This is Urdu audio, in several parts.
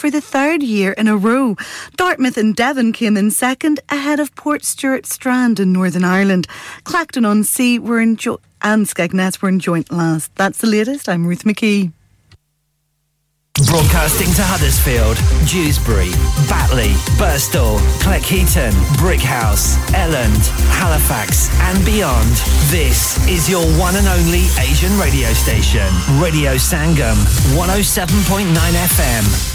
for the third year in a row. Dartmouth and Devon came in second, ahead of Port Stewart Strand in Northern Ireland. Clacton on Sea were in jo- and Skegness were in joint last. That's the latest. I'm Ruth McKee. Broadcasting to Huddersfield, Dewsbury, Batley, Burstall, Cleckheaton, Brickhouse, Elland, Halifax, and beyond. This is your one and only Asian radio station, Radio Sangam, 107.9 FM.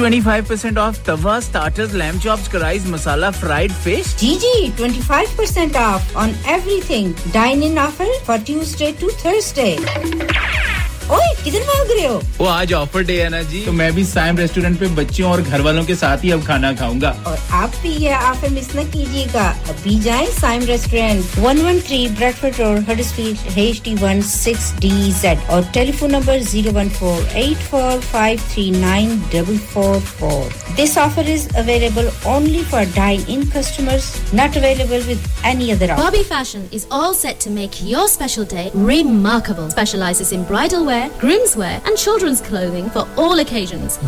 25% of off tawa starters lamb chops, karais, masala, fried fish. Gigi, 25% off on everything. Dine in offer for Tuesday to Thursday. وہ آج آفر ڈے ہے نا جی۔ تو میں بھی سائم ریسٹورینٹ پہ بچوں اور گھر والوں کے ساتھ ہی اب کھانا کھاؤں گا۔ اور آپ بھی یہ آفر مس نہ کیجیے گا۔ ابھی جائیں Saim restaurant. One one three Bradford road Huddersfield H D one six D Z اور telephone number zero one four eight four five three nine double four four this offer is available only for dine in customers not available with any other offer wear, grooms wear and children's clothing for all occasions.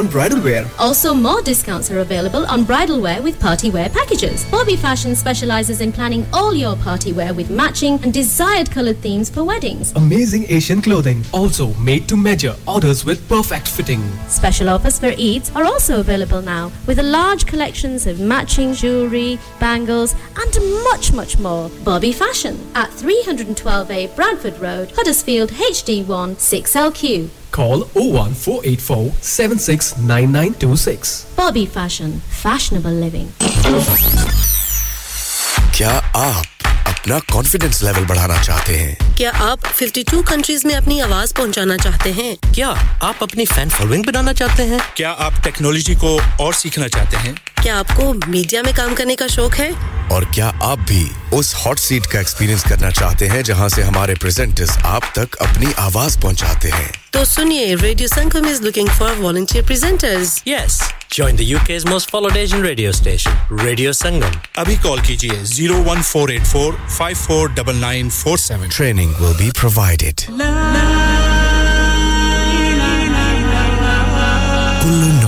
on bridal wear. Also, more discounts are available on bridal wear with party wear packages. Bobby Fashion specializes in planning all your party wear with matching and desired colored themes for weddings. Amazing Asian clothing, also made to measure. Orders with perfect fitting. Special offers for Eids are also available now with a large collections of matching jewelry, bangles, and much, much more. Bobby Fashion Fashion at 312A Bradford Road, Huddersfield HD1 6LQ. Call 01484 769926. Bobby Fashion, fashionable living. کیا آپ اپنا کانفیڈینس لیول بڑھانا چاہتے ہیں کیا آپ 52 کنٹریز میں اپنی آواز پہنچانا چاہتے ہیں کیا آپ اپنی فین فالوئنگ بنانا چاہتے ہیں کیا آپ ٹیکنالوجی کو اور سیکھنا چاہتے ہیں کیا آپ کو میڈیا میں کام کرنے کا شوق ہے؟ اور کیا آپ بھی اس ہاٹ سیٹ کا ایکسپیرئنس کرنا چاہتے ہیں جہاں سے ہمارے پریزنٹرز آپ تک اپنی آواز پہنچاتے ہیں؟ تو سنیے radio Sangam is looking for volunteer presenters yes join the U K most followed Asian radio station radio Sangam ابھی کال کیجیے 01484549947 ٹریننگ ول بی پرووائڈڈ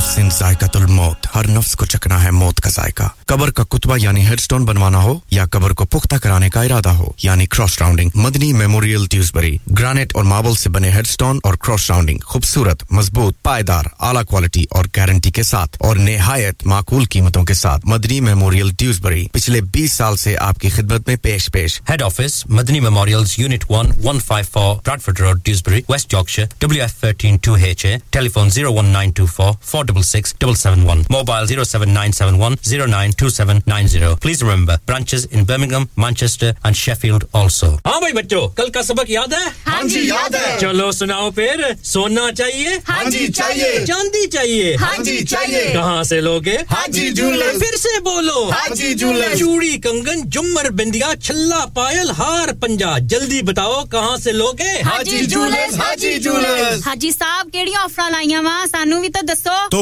نفسن ذائقہ الموت۔ ہر نفس کو چکنا ہے موت کا ذائقہ۔ قبر کا کتبہ یعنی ہیڈ سٹون بنوانا ہو یا قبر کو پختہ کرانے کا ارادہ ہو یعنی cross rounding. Madni memorial Dewsbury granite اور ماربل سے بنے ہیڈ سٹون اور کراس راؤنڈنگ۔ خوبصورت، مضبوط، پائیدار، اعلیٰ کوالٹی اور گارنٹی کے ساتھ اور نہایت معقول قیمتوں کے ساتھ۔ مدنی میموریل ٹیوزبری، پچھلے بیس سال سے آپ کی خدمت میں پیش پیش۔ Head office Madni memorial unit 1 154 five road Dewsbury west Yorkshire W F thirteen two H zero one nine 866 771. Mobile 07971 092790. Please remember, branches in Birmingham, Manchester and Sheffield also. ہاں بھائی بچوں کل کا سبق یاد ہے ہاں جی یاد ہے چلو سناؤ پھر سونا چاہیے ہاں جی چاہیے چاندی چاہیے ہاں جی چاہیے کہاں سے لوگے ہاں جی جولر پھر سے بولو ہاں جی جولر چوڑی کنگن جمر بندیا چھلا پائل ہار پنجا جلدی بتاؤ کہاں سے لوگے ہاں جی جولر ہاں جی جولر ہاں جی صاحب کیڑی آفر لائیاں وا سانو بھی تو دسو تو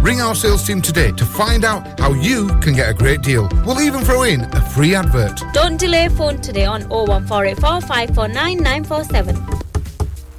Ring our sales team today to find out how you can get a great deal. We'll even throw in a free advert. Don't delay phone today on 01484 549 947.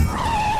Eleven.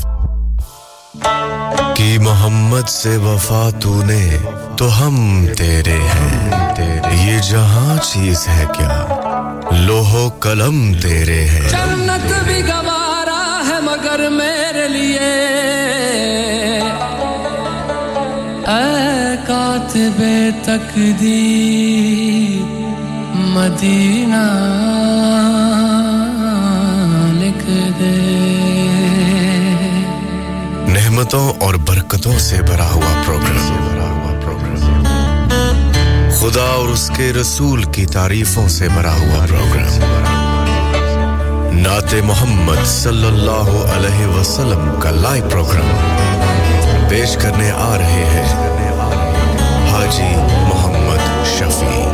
کی محمد سے وفا تو نے تو ہم تیرے ہیں۔ یہ جہاں چیز ہے کیا؟ لوہو قلم تیرے ہیں۔ جنت بھی گوارا ہے مگر میرے لیے۔ اے کاتب تقدیر، مدینہ۔ نعمتوں اور برکتوں سے بھرا ہوا پروگرام خدا اور اس کے رسول کی تعریفوں سے بھرا ہوا پروگرام نعت محمد صلی اللہ علیہ وسلم کا لائیو پروگرام پیش کرنے آ رہے ہیں حاجی محمد شفیع.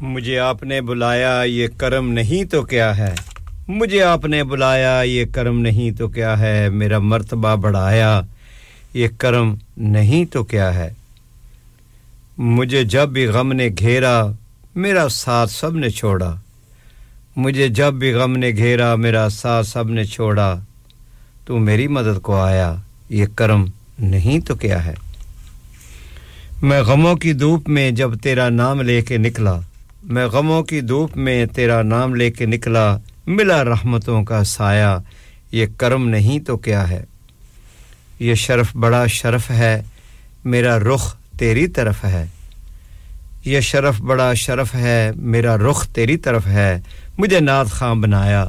مجھے آپ نے بلایا یہ کرم نہیں تو کیا ہے؟ مجھے آپ نے بلایا، یہ کرم نہیں تو کیا ہے؟ میرا مرتبہ بڑھایا، یہ کرم نہیں تو کیا ہے؟ مجھے جب بھی غم نے گھیرا، میرا ساتھ سب نے چھوڑا۔ مجھے جب بھی غم نے گھیرا، میرا ساتھ سب نے چھوڑا۔ تو میری مدد کو آیا، یہ کرم نہیں تو کیا ہے؟ میں غموں کی دھوپ میں جب تیرا نام لے کے نکلا، میں غموں کی دھوپ میں تیرا نام لے کے نکلا ملا رحمتوں کا سایہ، یہ کرم نہیں تو کیا ہے؟ یہ شرف بڑا شرف ہے، میرا رخ تیری طرف ہے۔ یہ شرف بڑا شرف ہے، میرا رخ تیری طرف ہے۔ مجھے نعت خاں بنایا،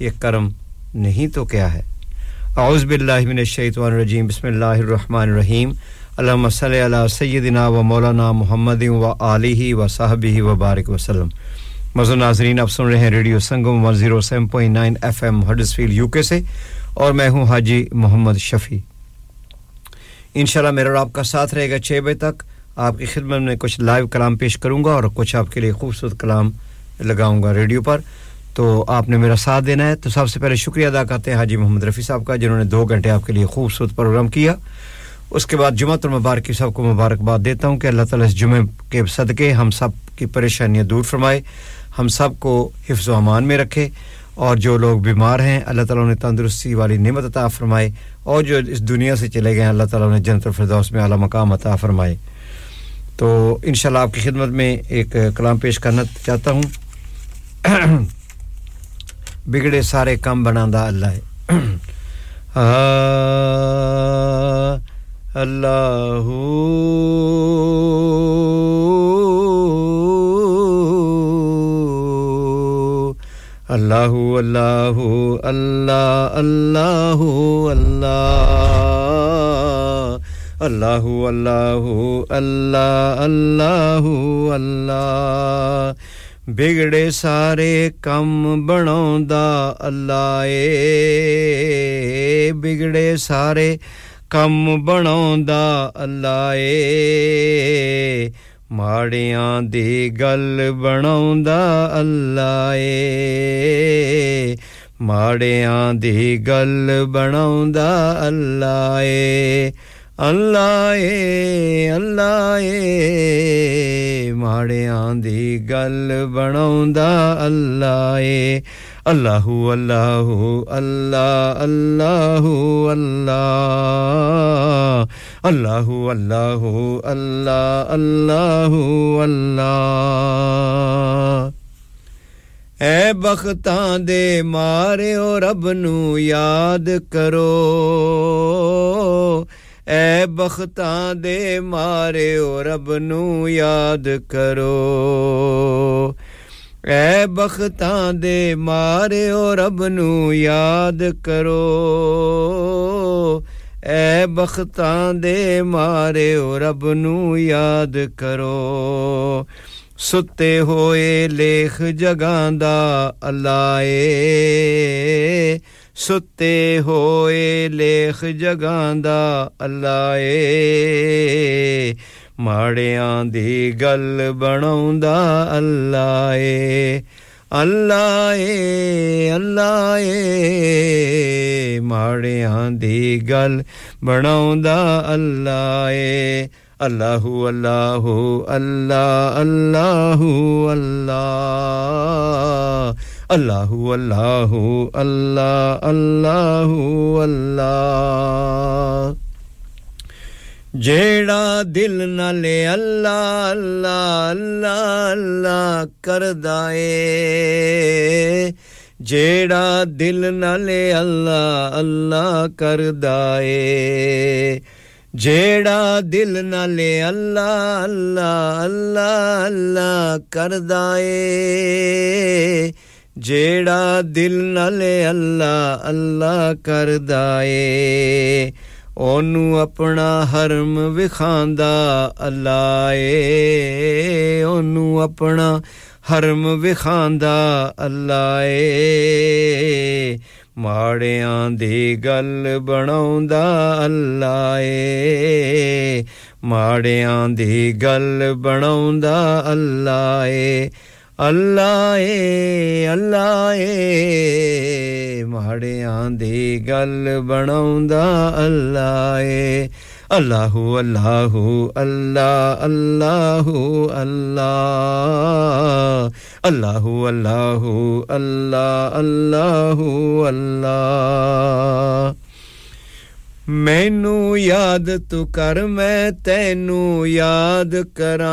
یہ کرم نہیں تو کیا ہے؟ اعوذ باللہ من الشیطان الرجیم، بسم اللہ الرحمن الرحیم۔ اللہم صلی اللہ سیدنا و مولانا محمد و آلہ و صحبہ و بارک وسلم۔ مزر ناظرین، آپ سن رہے ہیں radio Sangam one zero seven point nine F M Huddersfield U K سے اور میں ہوں حاجی محمد شفیع۔ انشاءاللہ میرا اور آپ کا ساتھ رہے گا چھے بجے تک۔ آپ کی خدمت میں کچھ لائیو کلام پیش کروں گا اور کچھ آپ کے لیے خوبصورت کلام لگاؤں گا ریڈیو پر۔ تو آپ نے میرا ساتھ دینا ہے۔ تو سب سے پہلے شکریہ ادا کرتے ہیں حاجی محمد رفیع صاحب کا، جنہوں نے دو گھنٹے آپ کے لیے خوبصورت پروگرام کیا۔ اس کے بعد جمعہ مبارکی صاحب کو مبارکباد دیتا ہوں کہ اللہ تعالیٰ اس جمعے کے صدقے ہم سب کی پریشانیاں دور فرمائے۔ ہم سب کو حفظ و امان میں رکھے اور جو لوگ بیمار ہیں، اللہ تعالیٰ نے تندرستی والی نعمت عطا فرمائے اور جو اس دنیا سے چلے گئے ہیں، اللہ تعالیٰ نے جنت الفردوس میں اعلیٰ مقام عطا فرمائے۔ تو انشاءاللہ آپ کی خدمت میں ایک کلام پیش کرنا چاہتا ہوں۔ بگڑے سارے کم دا اللہ ہے۔ اللہ اللہ اللہ اللہ اللہ اللہ اللہ اللہ اللہ اللہ اللہ بگڑے سارے کم بنا اللہ اے بگڑے سارے کم بنا اللہ اے ਮਾੜਿਆਂ ਦੀ ਗੱਲ ਬਣਾਉਂਦਾ ਅੱਲਾ ਏ ਮਾੜਿਆਂ ਦੀ ਗੱਲ ਬਣਾਉਂਦਾ ਅੱਲਾ ਏ ਅੱਲਾ ਏ ਅੱਲਾ ਏ ਮਾੜਿਆਂ ਦੀ ਗੱਲ ਬਣਾਉਂਦਾ ਅੱਲਾ ਏ اللہ اللہ اللہ اللہ اللہ اللہ اللہ اللہ اللہ اللہ اے بختاں دے مارے او رب نو یاد کرو اے بختاں دے مارے او رب نو یاد کرو ਐ ਬਖਤਾਂ ਦੇ ਮਾਰਿਓ ਰੱਬ ਨੂੰ ਯਾਦ ਕਰੋ ਐ ਬਖਤਾਂ ਦੇ ਮਾਰਿਓ ਰੱਬ ਨੂੰ ਯਾਦ ਕਰੋ ਸੁੱਤੇ ਹੋਏ ਲੇਖ ਜਗਾਂਦਾ ਅੱਲਾ ਏ ਸੁੱਤੇ ਹੋਏ ਲੇਖ ਜਗਾਂਦਾ ਅੱਲਾ ਏ ਮਾੜਿਆਂ ਦੀ ਗੱਲ ਬਣਾਉਂਦਾ ਅੱਲਾ ਏ ਅੱਲਾ ਏ ਅੱਲਾ ਏ ਮਾੜਿਆਂ ਦੀ ਗੱਲ ਬਣਾਉਂਦਾ ਅੱਲਾ ਏ ਅੱਲਾਹੂ ਅੱਲਾਹੂ ਅੱਲਾ ਅੱਲਾਹੂ ਅੱਲਾ ਅੱਲਾਹੂ ਅੱਲਾਹੂ ਅੱਲਾ ਅੱਲਾਹੂ ਅੱਲਾ جیڑا دل نہ لے اللہ اللہ اللہ اللہ کر دائے جیڑا دل نہ لے اللہ اللہ کر جیڑا دل نہ لے اللہ اللہ اللہ اللہ کر دائے جیڑا دل نہ اللہ اللہ کر ਉਹਨੂੰ ਆਪਣਾ ਹਰਮ ਵਿਖਾਂਦਾ ਅੱਲਾ ਏ ਉਹਨੂੰ ਆਪਣਾ ਹਰਮ ਵਿਖਾਂਦਾ ਅੱਲਾ ਏ ਮਾੜਿਆਂ ਦੀ ਗੱਲ ਬਣਾਉਂਦਾ ਅੱਲਾ ਏ ਮਾੜਿਆਂ ਦੀ ਗੱਲ ਬਣਾਉਂਦਾ ਅੱਲਾ ਏ ਅੱਲਾ ਏ ਅੱਲਾ ਏ ਮਾੜਿਆਂ ਦੀ ਗੱਲ ਬਣਾਉਂਦਾ ਅੱਲਾ ਏ ਅੱਲਾਹੂ ਅੱਲਾਹੂ ਅੱਲਾ ਅੱਲਾਹੂ ਅੱਲਾ ਅੱਲਾਹੂ ਅੱਲਾਹੂ ਅੱਲਾ ਅੱਲਾਹੂ ਅੱਲਾ ਮੈਨੂੰ ਯਾਦ ਤੂੰ ਕਰ ਮੈਂ ਤੈਨੂੰ ਯਾਦ ਕਰਾਂ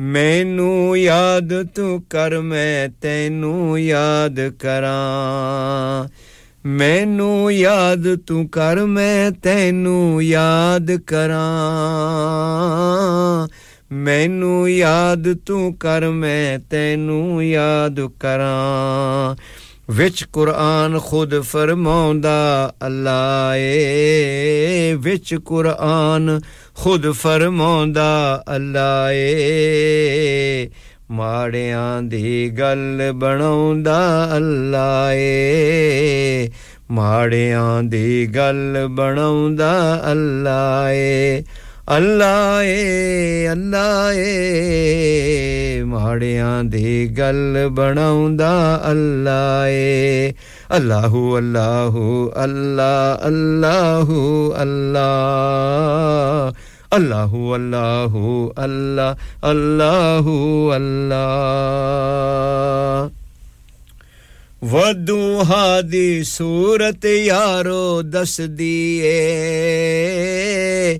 ਮੈਨੂੰ ਯਾਦ ਤੂੰ ਕਰ, ਮੈਂ ਤੈਨੂੰ ਯਾਦ ਕਰਾਂ। ਮੈਨੂੰ ਯਾਦ ਤੂੰ ਕਰ, ਮੈਂ ਤੈਨੂੰ ਯਾਦ ਕਰਾਂ। ਮੈਨੂੰ ਯਾਦ ਤੂੰ ਕਰ, ਮੈਂ ਤੈਨੂੰ ਯਾਦ ਕਰਾਂ। ਵਿੱਚ ਕੁਰਾਨ ਖੁਦ ਫਰਮਾਉਂਦਾ ਅੱਲਾ ਏ, ਵਿੱਚ ਕੁਰਾਨ ਖੁਦ ਫਰਮਾਉਂਦਾ ਅੱਲਾ ਏ। ਮਾੜਿਆਂ ਦੀ ਗੱਲ ਬਣਾਉਂਦਾ ਅੱਲਾ ਏ। ਮਾੜਿਆਂ ਦੀ ਗੱਲ ਬਣਾਉਂਦਾ ਅੱਲਾ ਏ। ਅੱਲਾ ਏ ਅੱਲਾ ਏ ਮਾੜਿਆਂ ਦੀ ਗੱਲ ਬਣਾਉਂਦਾ ਅੱਲਾ ਏ ਅੱਲਾਹੂ ਅੱਲਾਹੂ ਅੱਲਾ ਅੱਲਾਹੂ ਅੱਲਾ ਅੱਲਾਹੂ ਅੱਲਾਹੂ ਅੱਲਾ ਅੱਲਾਹੂ ਅੱਲਾ ਵਦੂਹਾ ਦੀ ਸੂਰਤ ਯਾਰੋ ਦਸਦੀ ਏ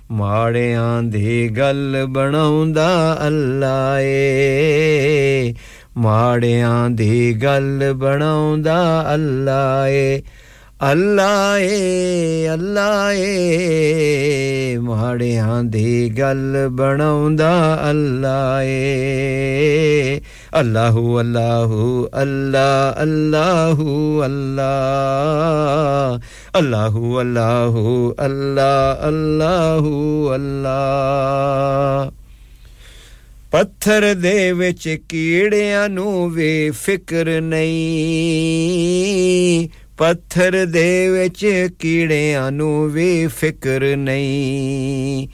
ਮਾੜਿਆਂ ਦੀ ਗੱਲ ਬਣਾਉਂਦਾ ਅੱਲਾ ਏ ਮਾੜਿਆਂ ਦੀ ਗੱਲ ਬਣਾਉਂਦਾ ਅੱਲਾ ਏ ਅੱਲਾ ਏ ਅੱਲਾ ਏ ਮਾੜਿਆਂ ਦੀ ਗੱਲ ਬਣਾਉਂਦਾ ਅੱਲਾ ਏ اللہ اللہ اللہ اللہ اللہ اللہ اللہ اللہ اللہ اللہ پتھر دے وچ کیڑیاں نو وی فکر نہیں پتھر دے وچ کیڑیاں نو وی فکر نہیں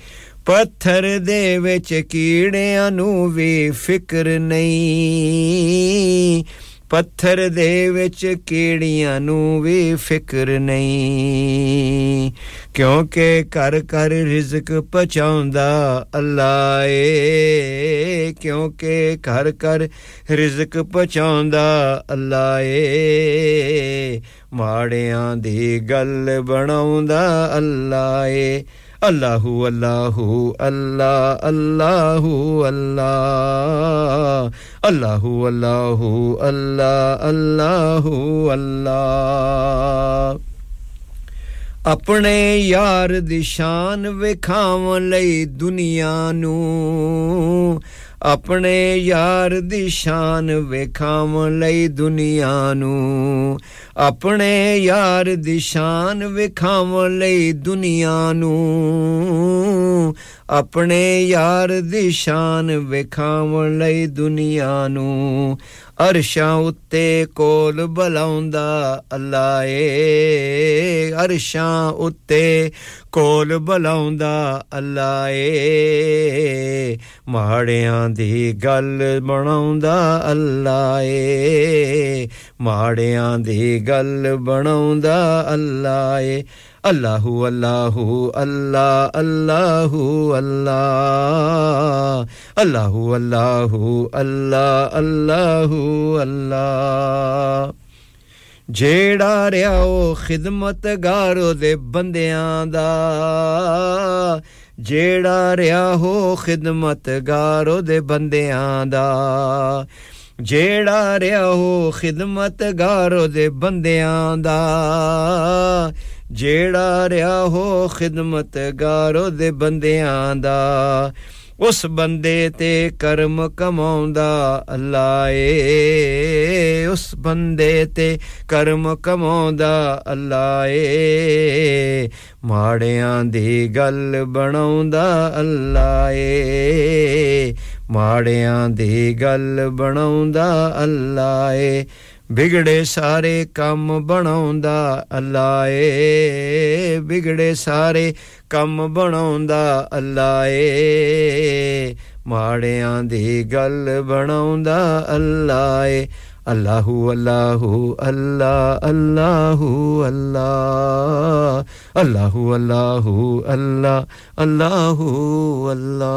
ਪੱਥਰ ਦੇ ਵਿੱਚ ਕੀੜਿਆਂ ਨੂੰ ਵੀ ਫਿਕਰ ਨਹੀਂ। ਪੱਥਰ ਦੇ ਵਿੱਚ ਕੀੜੀਆਂ ਨੂੰ ਵੀ ਫਿਕਰ ਨਹੀਂ। ਕਿਉਂਕਿ ਕਰ ਕਰ ਰਿਜ਼ਕ ਪਹੁੰਚਾਉਂਦਾ ਅੱਲਾ ਏ। ਕਿਉਂਕਿ ਕਰ ਕਰ ਰਿਜ਼ਕ ਪਹੁੰਚਾਉਂਦਾ ਅੱਲਾ ਏ। ਮਾੜਿਆਂ ਦੀ ਗੱਲ ਬਣਾਉਂਦਾ ਅੱਲਾ ਏ। ਅੱਲਾਹੂ ਅੱਲਾਹੂ ਅੱਲਾ ਅੱਲਾਹੂ ਅੱਲਾ ਅੱਲਾਹੂ ਅੱਲਾਹੂ ਅੱਲਾ ਅੱਲਾਹੂ ਅੱਲਾ ਆਪਣੇ ਯਾਰ ਦੀ ਸ਼ਾਨ ਵਿਖਾਵਣ ਲਈ ਦੁਨੀਆ ਨੂੰ ਆਪਣੇ ਯਾਰ ਦੀ ਸ਼ਾਨ ਵਿਖਾਵਣ ਲਈ ਦੁਨੀਆ ਨੂੰ। ਆਪਣੇ ਯਾਰ ਦੀ ਸ਼ਾਨ ਵਿਖਾਵਣ ਲਈ ਦੁਨੀਆ ਨੂੰ। ਆਪਣੇ ਯਾਰ ਦੀ ਸ਼ਾਨ ਵਿਖਾਵਣ ਲਈ ਦੁਨੀਆ ਨੂੰ। ਅਰਸ਼ਾਂ ਉੱਤੇ ਕੋਲ ਬਲਾਉਂਦਾ ਅੱਲਾ ਏ ਅਰਸ਼ਾਂ ਉੱਤੇ ਕੋਲ ਬਲਾਉਂਦਾ ਅੱਲਾ ਏ ਮਾੜਿਆਂ ਦੀ ਗੱਲ ਬਣਾਉਂਦਾ ਅੱਲਾ ਏ ਮਾੜਿਆਂ ਦੀ ਗੱਲ ਬਣਾਉਂਦਾ ਅੱਲਾ ਏ اللہ اللہ اللہ اللہ اللہ اللہ اللہ اللہ اللہ اللہ جیڑا ریا او خدمت گارو دے بندیاں دا. جیڑا ریا ہو خدمت گارو دے بندیاں دا. جیڑا ریا ہو خدمت گارو دے بندیاں دا. ਜਿਹੜਾ ਰਿਆ ਹੋ ਖਿਦਮਤਗਾਰ ਉਹਦੇ ਬੰਦਿਆਂ ਦਾ, ਉਸ ਬੰਦੇ ਤੇ ਕਰਮ ਕਮਾਉਂਦਾ ਅੱਲਾ ਏ। ਉਸ ਬੰਦੇ ਤੇ ਕਰਮ ਕਮਾਉਂਦਾ ਅੱਲਾ ਏ। ਮਾੜਿਆਂ ਦੀ ਗੱਲ ਬਣਾਉਂਦਾ ਅੱਲਾ ਏ। ਮਾੜਿਆਂ ਦੀ ਗੱਲ ਬਣਾਉਂਦਾ ਅੱਲਾ ਏ। ਵਿਗੜੇ ਸਾਰੇ ਕੰਮ ਬਣਾਉਂਦਾ ਅੱਲਾ ਏ ਵਿਗੜੇ ਸਾਰੇ ਕੰਮ ਬਣਾਉਂਦਾ ਅੱਲਾ ਏ ਮਾੜਿਆਂ ਦੀ ਗੱਲ ਬਣਾਉਂਦਾ ਅੱਲਾ ਏ ਅੱਲਾਹੂ ਅੱਲਾਹੂ ਅੱਲਾ ਅੱਲਾਹੂ ਅੱਲਾ ਅੱਲਾਹੂ ਅੱਲਾਹੂ ਅੱਲਾ ਅੱਲਾਹੂ ਅੱਲਾ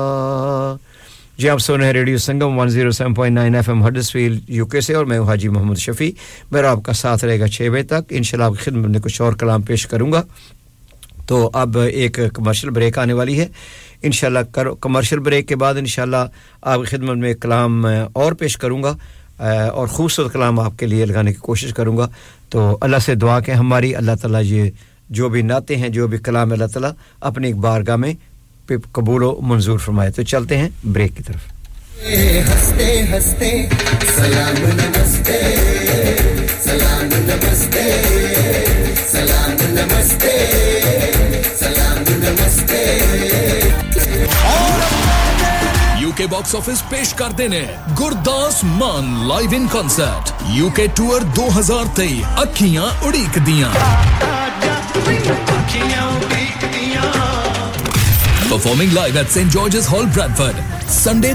جی آپ سو ہیں radio Sangam 107.9 F M Huddersfield U K سے اور میں حاجی محمد شفیع۔ میرا آپ کا ساتھ رہے گا چھ بجے تک۔ انشاءاللہ آپ کی خدمت میں کچھ اور کلام پیش کروں گا۔ تو اب ایک کمرشل بریک آنے والی ہے۔ انشاءاللہ کمرشل بریک کے بعد انشاءاللہ آپ کی خدمت میں کلام اور پیش کروں گا۔ اور خوبصورت کلام آپ کے لیے لگانے کی کوشش کروں گا۔ تو اللہ سے دعا کہ ہماری، اللہ تعالیٰ یہ جو بھی نعتیں ہیں، جو بھی کلام اللہ تعالیٰ اپنی ایک بارگاہ میں پہ قبول و منظور فرمائے تو چلتے ہیں بریک کی طرف۔ ہستے ہستے سلام نمستے سلام نمستے سلام نمستے سلام نمستے۔ یو کے باکس آفس پیش کر دینے Gurdas Maan live in concert U K tour دو ہزار تئی اکھیاں اڑیک دیاں۔ Performing live at St. George's Hall, Bradford. Sunday,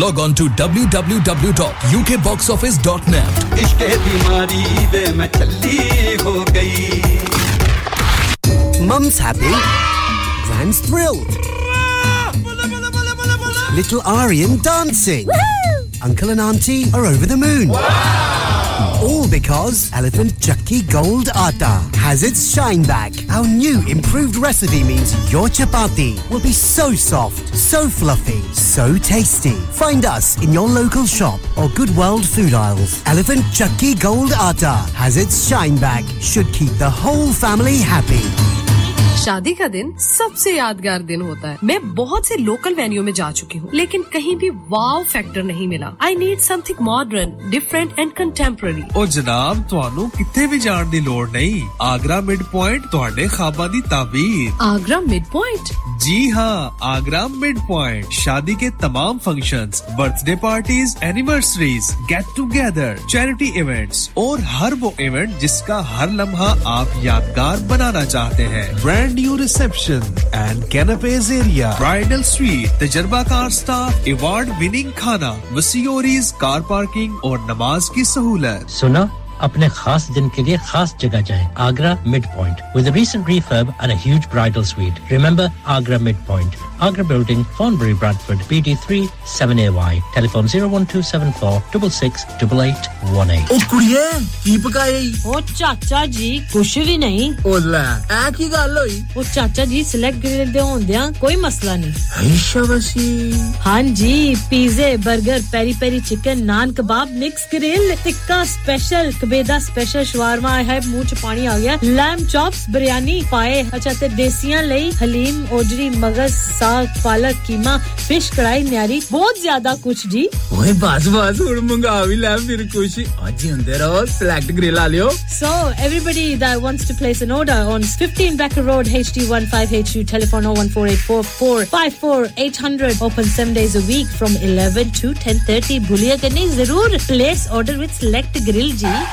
log on to W W W dot U K box office dot net Mum's happy. Grand's thrilled. Little Aryan dancing. Uncle and Auntie are over the moon. Wow! All because Elephant Chucky Gold Atta has its shine back. Our new improved recipe means your chapati will be so soft, so fluffy, so tasty. Find us in your local shop or Good World food aisles. Elephant Chucky Gold Atta has its shine back. Should keep the whole family happy. شادی کا دن سب سے یادگار دن ہوتا ہے۔ میں بہت سے لوکل وینیو میں جا چکی ہوں لیکن کہیں بھی واو فیکٹر نہیں ملا۔ I need something modern different and contemporary اور جناب تہنوں کتنے بھی جان دی لوڑ نہیں۔ آگرہ مڈ پوائنٹ تہاڈے خوابا دی تعبیر۔ آگرہ مڈ پوائنٹ جی ہاں آگرہ مڈ پوائنٹ شادی کے تمام functions birthday parties anniversaries get together charity events اور ہر وہ ایونٹ جس کا ہر لمحہ آپ یادگار بنانا چاہتے ہیں۔ brand new reception and canapes area. Bridal suite, تجربہ کار سٹاف ایوارڈ وننگ کھانا وسیوریز کار پارکنگ اور نماز کی سہولت سنا اپنے خاص دن کے لیے خاص جگہ جائیں۔ Agra mid point with recent refurb and a huge bridal suite remember Agra mid point Agra building Thornbury Bradford B D three seven A Y telephone zero one two seven four double six double eight one eight او کی پکائی او چاچا جی کچھ بھی نہیں او اے کی گل ہوئی او چاچا جی سلیکٹ دے کوئی مسئلہ نہیں وسی ہاں جی پیزے burger peri peri chicken naan kebab mix grill tikka special ਕਬੇਦਾ special ਸ਼ਵਾਰਮਾ ਆਈ ਹੈ ਮੂੰਹ ਚ ਪਾਣੀ ਆ ਗਿਆ ਲੈਮ ਚੌਪਸ ਬਿਰਿਆਨੀ ਪਾਏ ਅੱਛਾ ਤੇ ਦੇਸੀਆਂ ਲਈ ਹਲੀਮ ਓਜਰੀ ਮਗਜ਼ ਸਾਗ ਪਾਲਕ ਕੀਮਾ ਫਿਸ਼ ਕੜਾਈ ਨਿਆਰੀ ਬਹੁਤ ਜ਼ਿਆਦਾ ਕੁਛ ਜੀ ਓਏ ਬਸ ਬਸ ਹੁਣ ਮੰਗਾ ਵੀ ਲੈ ਫਿਰ ਕੁਛ ਅੱਜ ਹੀ ਹੁੰਦੇ ਰਹੋ ਸਿਲੈਕਟ ਗ੍ਰਿਲ ਆ ਲਿਓ So, everybody that wants to place an order on 15 Becker Road, HD15HU, telephone 01484 54800, open 7 days a week from 11 to 10.30. Bhuliya karni zarur. Place order with Select Grill ji.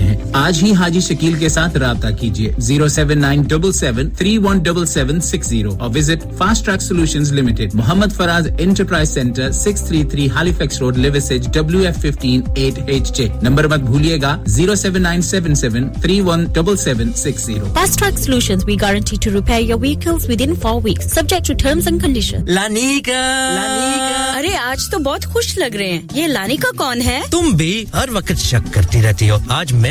ہیں۔ ہیں۔ آج ہی حاجی شکیل کے ساتھ رابطہ کیجیے۔ Zero seven nine double seven three one double seven six zero اور visit fast track solution limited. Muhammad Faraz enterprise centre six three three Halifax road Liversedge W F fifteen eight H J. Number مت بھولیے گا۔ Zero seven nine seven seven three one double seven six zero. Fast track solution we guarantee to repair your vehicles within four weeks subject to terms and condition ارے آج تو بہت خوش لگ رہے ہیں یہ لانیکا کون ہے تم بھی ہر وقت شک کرتی رہتی ہو آج میں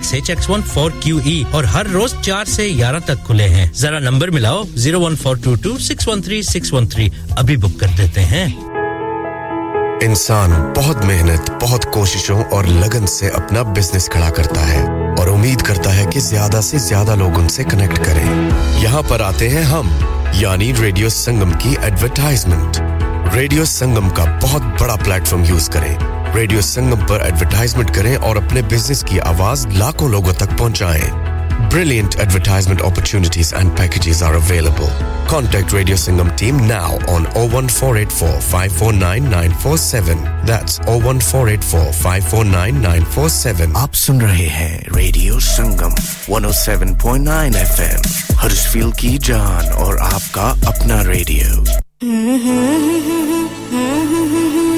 docks H X one four Q E اور ہر روز چار سے گیارہ تک کھلے ہیں۔ ذرا number ملاؤ، zero one four two two six one three six one three. ابھی بک کر دیتے ہیں۔ انسان بہت محنت، بہت کوششوں اور لگن سے اپنا بزنس کھڑا کرتا ہے اور امید کرتا ہے کہ زیادہ سے زیادہ لوگ ان سے کنیکٹ کریں۔ یہاں پر آتے ہیں ہم یعنی ریڈیو سنگم کی ایڈورٹائزمنٹ ریڈیو سنگم کا بہت بڑا پلیٹ فارم یوز کریں۔ ریڈیو سنگم پر ایڈورٹائزمنٹ کریں اور اپنے بزنس کی آواز لاکھوں لوگوں تک پہنچائیں۔ Brilliant advertisement opportunities and packages are available. Contact radio Sangam team now on O one four eight four five four nine nine four seven that's O one four eight four five four nine nine four seven آپ سن رہے ہیں radio Sangam one O seven point nine F M کی جان اور آپ کا اپنا ریڈیو۔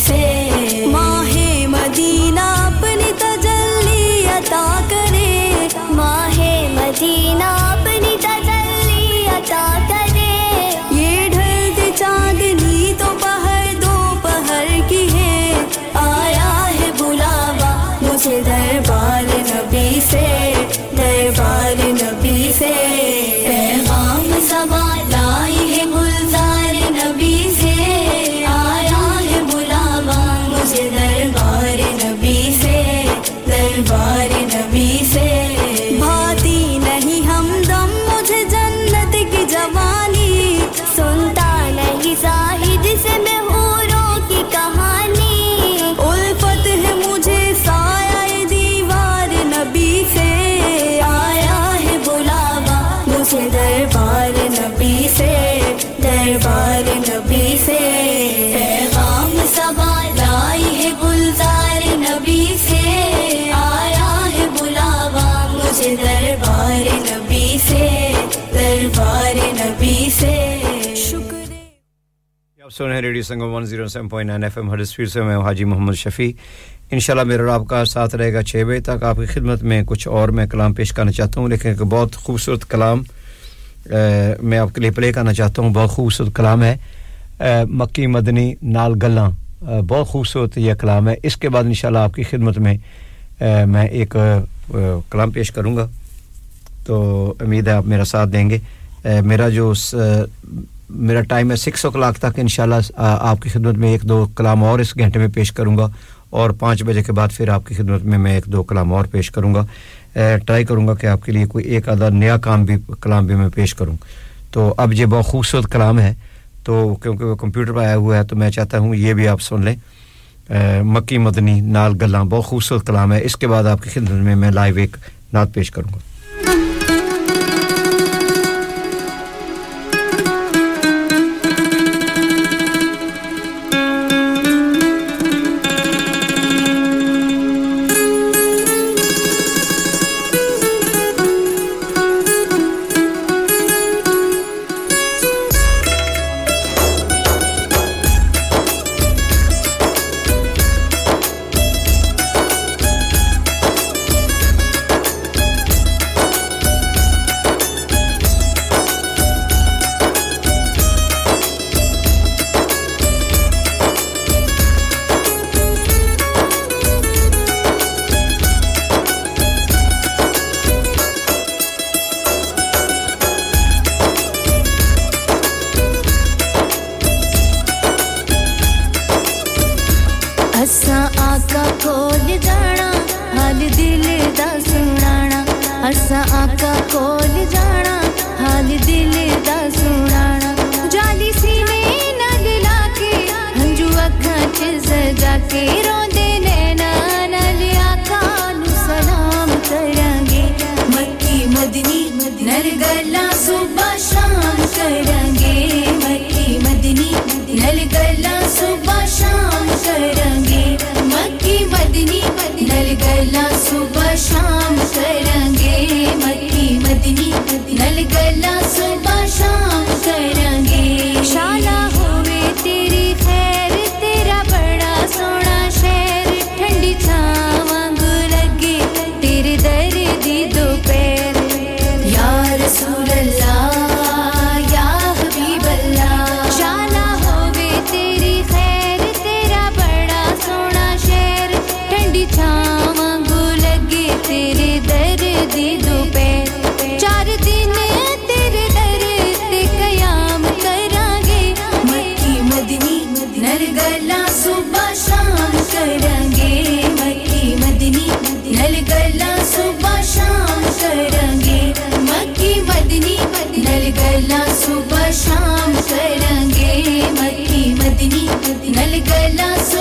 say سن radio Sangam one zero seven point nine F M ہر اسپیڈ سے میں حاجی محمد شفیع۔ انشاءاللہ میرا آپ کا ساتھ رہے گا چھ بجے تک۔ آپ کی خدمت میں کچھ اور میں کلام پیش کرنا چاہتا ہوں، لیکن ایک بہت خوبصورت کلام میں آپ کے لیے پلے کرنا چاہتا ہوں۔ بہت خوبصورت کلام ہے مکی مدنی نال گلاں۔ بہت خوبصورت یہ کلام ہے۔ اس کے بعد انشاءاللہ آپ کی خدمت میں میں ایک کلام پیش کروں گا۔ تو امید ہے آپ میرا ساتھ دیں گے۔ میرا جو میرا ٹائم ہے سکس او کلاک تک، انشاءاللہ آپ کی خدمت میں ایک دو کلام اور اس گھنٹے میں پیش کروں گا اور پانچ بجے کے بعد پھر آپ کی خدمت میں میں ایک دو کلام اور پیش کروں گا۔ ٹرائی کروں گا کہ آپ کے لیے کوئی ایک آدھا نیا کام بھی، کلام بھی میں پیش کروں۔ تو اب یہ بہت خوبصورت کلام ہے۔ تو کیونکہ وہ کمپیوٹر پہ آیا ہوا ہے، تو میں چاہتا ہوں یہ بھی آپ سن لیں۔ مکی مدنی، نال گلاں، بہت خوبصورت کلام ہے۔ اس کے بعد آپ کی خدمت میں میں لائیو ایک نعت پیش کروں گا۔ Bella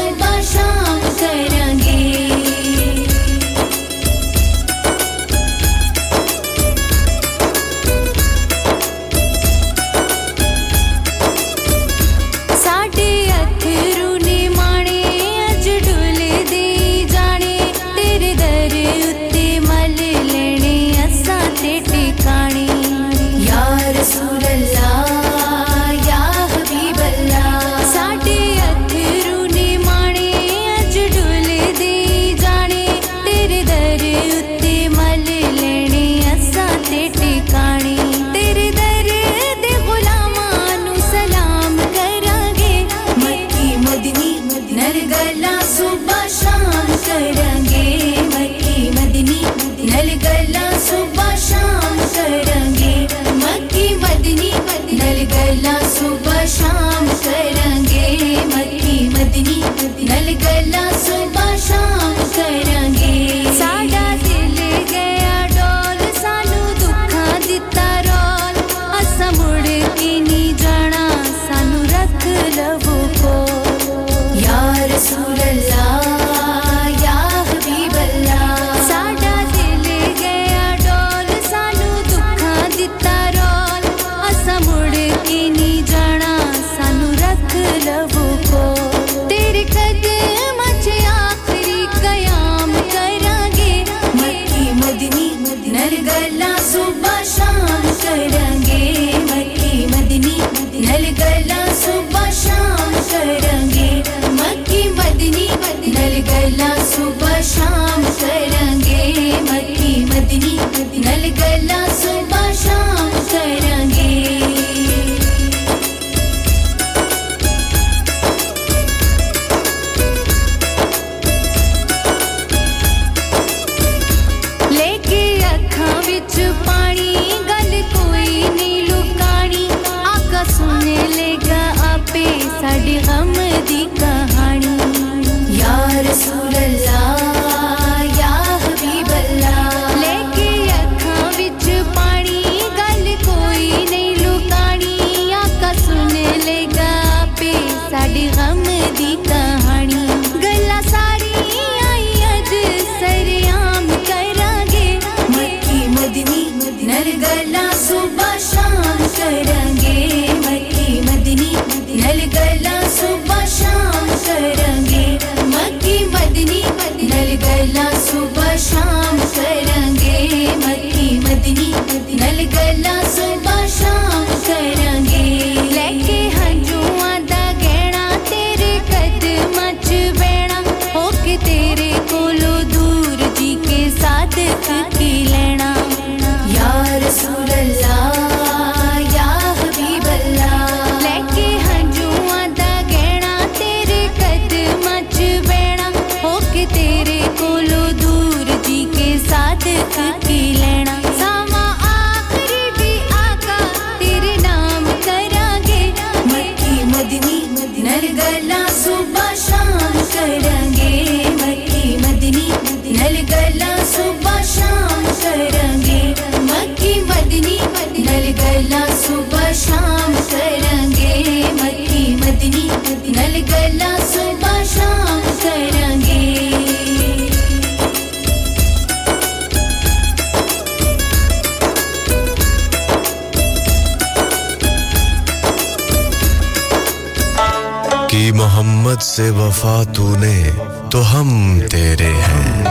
سے وفا تو نے تو ہم تیرے ہیں۔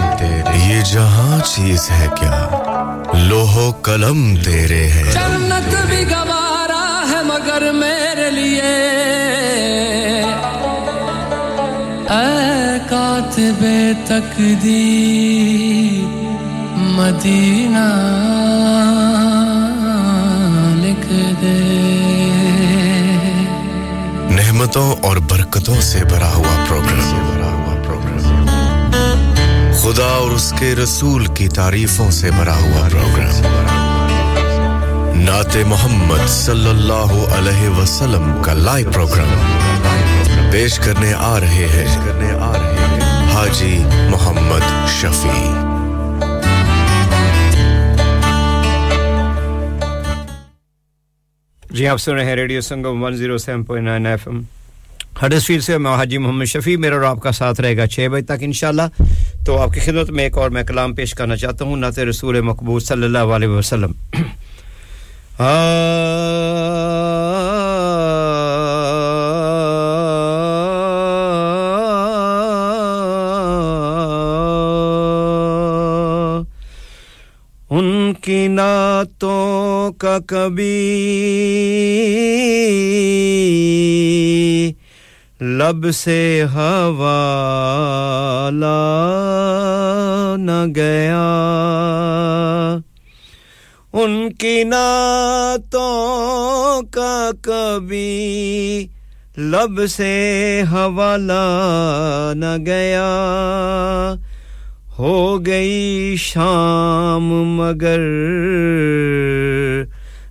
یہ جہاں چیز ہے کیا؟ لوہو قلم تیرے ہیں۔ جنت بھی گوارا ہے مگر میرے لیے۔ اے کاتب تقدیر مدینہ لکھ دے۔ نحمتوں اور بر باتوں سے بھرا ہوا پروگرام خدا اور اس کے رسول کی تعریفوں سے بھرا ہوا پروگرام نعت محمد صلی اللہ علیہ وسلم کا لائیو پروگرام پیش کرنے آ رہے ہیں حاجی محمد شفیع. جی آپ سن رہے ہیں radio Sangam 107.9 F M Huddersfield سے میں حاجی محمد شفیع میرا اور آپ کا ساتھ رہے گا چھ بجے تک انشاءاللہ۔ تو آپ کی خدمت میں ایک اور میں کلام پیش کرنا چاہتا ہوں، نعت رسول مقبول صلی اللہ علیہ وسلم۔ ان کی نعتوں کا کبھی لب سے ہوا نہ گیا۔ ان کی نعتوں کا کبھی لب سے حوالہ نہ گیا۔ ہو گئی شام مگر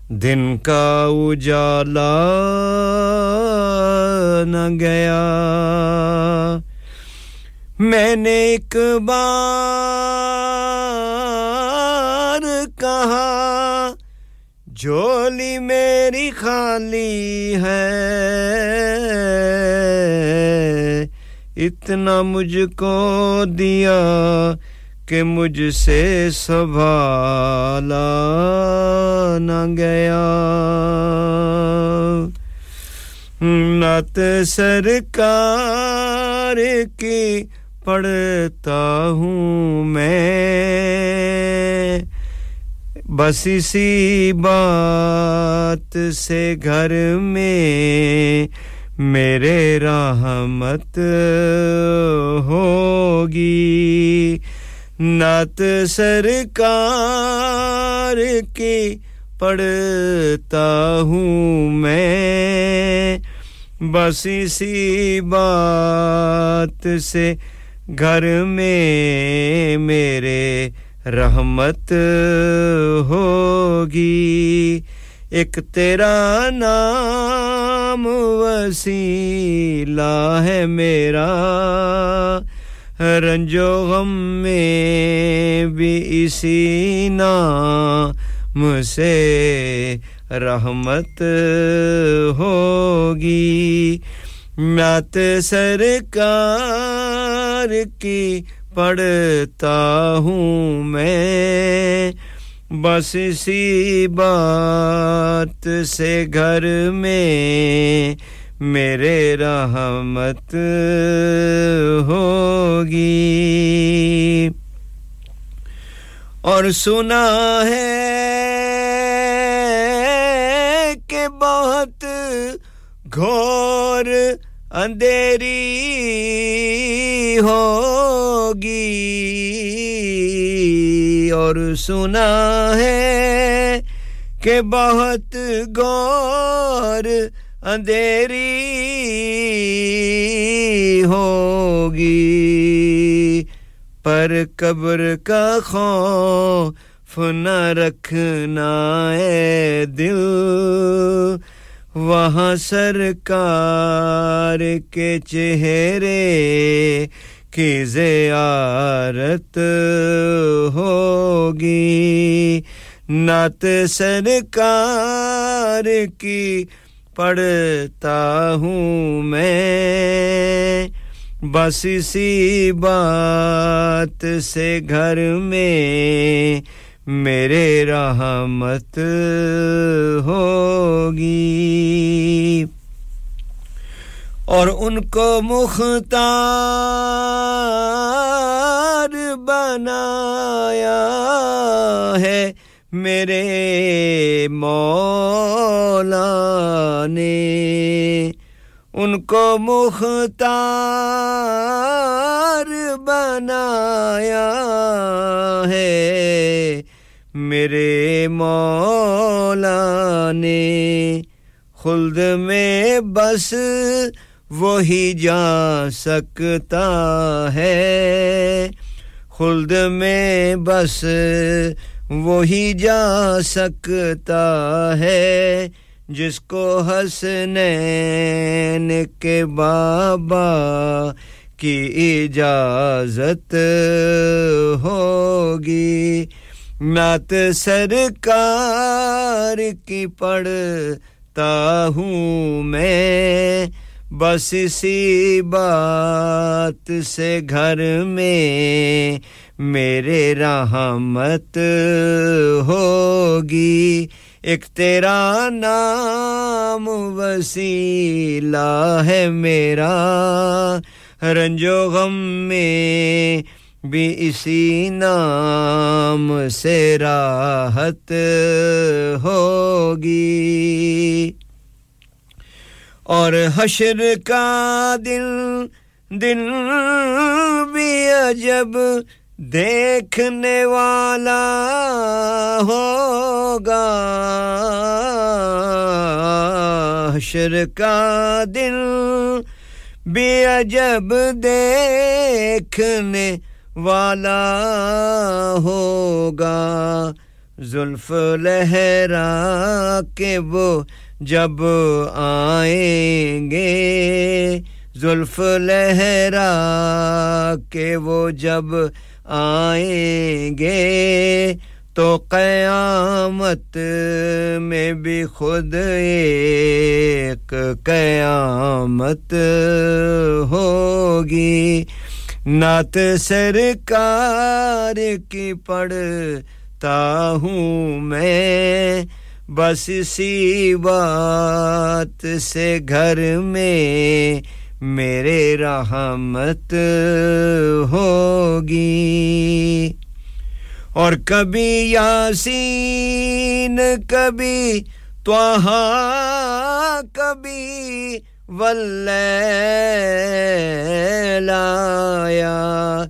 دن کا اجالا نہ گیا۔ میں نے ایک بار کہا، جھولی میری خالی ہے۔ اتنا مجھ کو دیا۔ کہ مجھ سے سنبھالا نہ گیا۔ نعت سرکار کی پڑھتا ہوں میں۔ بس اسی بات سے گھر میں میرے رحمت ہوگی۔ نعت سرکار کی پڑھتا ہوں میں۔ بس اسی بات سے گھر میں میرے رحمت ہوگی۔ ایک تیرا نام وسیلہ ہے میرا۔ رنجو غم میں بھی اسی نام سے رحمت ہوگی۔ نعت سرکار کی پڑھتا ہوں میں، بس اسی بات سے گھر میں میرے رحمت ہوگی۔ اور سنا ہے کہ بہت گھور اندھیری ہوگی۔ اور سنا ہے کہ بہت گور اندھیری ہوگی، پر قبر کا خوف نہ رکھنا اے دل۔ وہاں سرکار کے چہرے کی زیارت ہوگی۔ نعت سرکار کی پڑھتا ہوں میں۔ بس اسی بات سے گھر میں میرے رحمت ہوگی۔ اور ان کو مختار بنایا ہے۔ میرے مولا نے ان کو مختار بنایا ہے۔ میرے مولا نے خلد میں بس وہی جا سکتا ہے۔ خلد میں بس وہی جا سکتا ہے جس کو حسنین کے بابا کی اجازت ہوگی۔ نعت سرکار کی پڑھتا ہوں میں، بس اسی بات سے گھر میں میرے رحمت ہوگی، ایک تیرا نام وسیلہ ہے میرا۔ رنج و غم میں بھی اسی نام سے راحت ہوگی۔ اور حشر کا دن دن بھی عجب دیکھنے والا ہوگا۔ حشر کا دل بھی عجب دیکھنے والا ہوگا۔ زلف لہرا کے وہ جب آئیں گے۔ زلف لہرا کے وہ جب آئیں گے تو قیامت میں بھی خود ایک قیامت ہوگی۔ نعت سرکار کی پڑھتا ہوں میں، بس اسی بات سے گھر میں میرے رحمت ہوگی۔ اور کبھی یاسین، کبھی توہا کبھی ولیلایا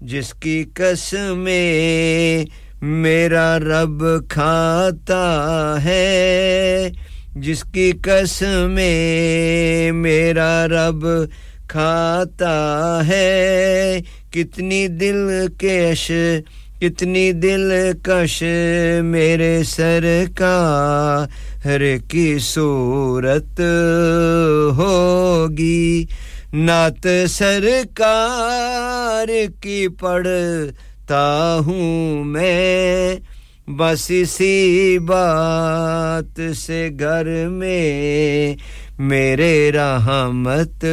جس کی قسمیں میرا رب کھاتا ہے۔ جس کی قسمیں میرا رب کھاتا ہے۔ کتنی دل کش، کتنی دل کش میرے سر کا ہر کی صورت ہوگی۔ نعت سرکار کی پڑھتا ہوں میں۔ بس اسی بات سے گھر میں میرے رحمت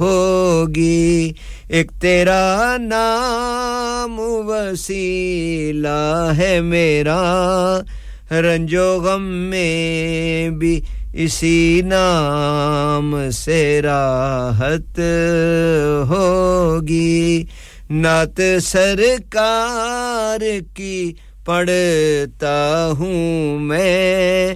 ہوگی۔ ایک تیرا نام وسیلہ ہے میرا۔ رنج و غم میں بھی اسی نام سے راحت ہوگی۔ نعت سرکار کی پڑھتا ہوں میں۔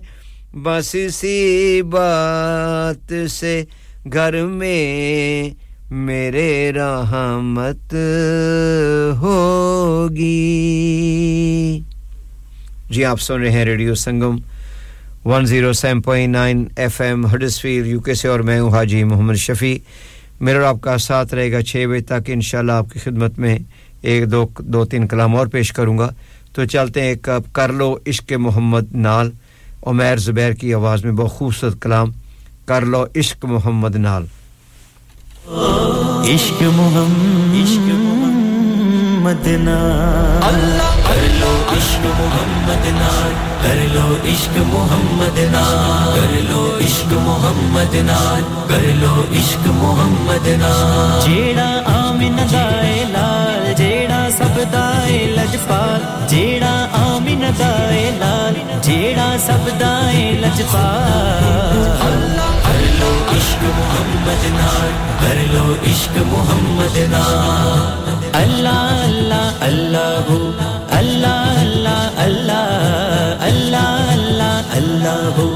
بس اسی بات سے گھر میں میرے رحمت ہوگی۔ جی آپ سن رہے ہیں radio Sangam. 107.9 F M Huddersfield U K سے، اور میں ہوں حاجی محمد شفیع۔ میرا آپ کا ساتھ رہے گا چھ بجے تک، انشاءاللہ آپ کی خدمت میں ایک دو دو تین کلام اور پیش کروں گا۔ تو چلتے ہیں ایک اب کر لو عشق محمد نال۔ عمیر زبیر کی آواز میں بہت خوبصورت کلام۔ کر لو عشق محمد نال۔ عشق محمد عشق محمد نال۔ اللہ کر لو عشق محمد نال۔ کر لو عشق محمد نال۔ کر لو عشق محمد نال۔ کر لو عشق محمد نال۔ جیڑا آمن جیڑا سب دائے لجپال جیڑا آمن دائے لال جیڑا سب دائے لجپال اللہ کر لو عشق محمد نال کر لو عشق محمد نال اللہ اللہ اللہ ہو اللہ اللہ اللہ اللہ اللہ اللہ ہو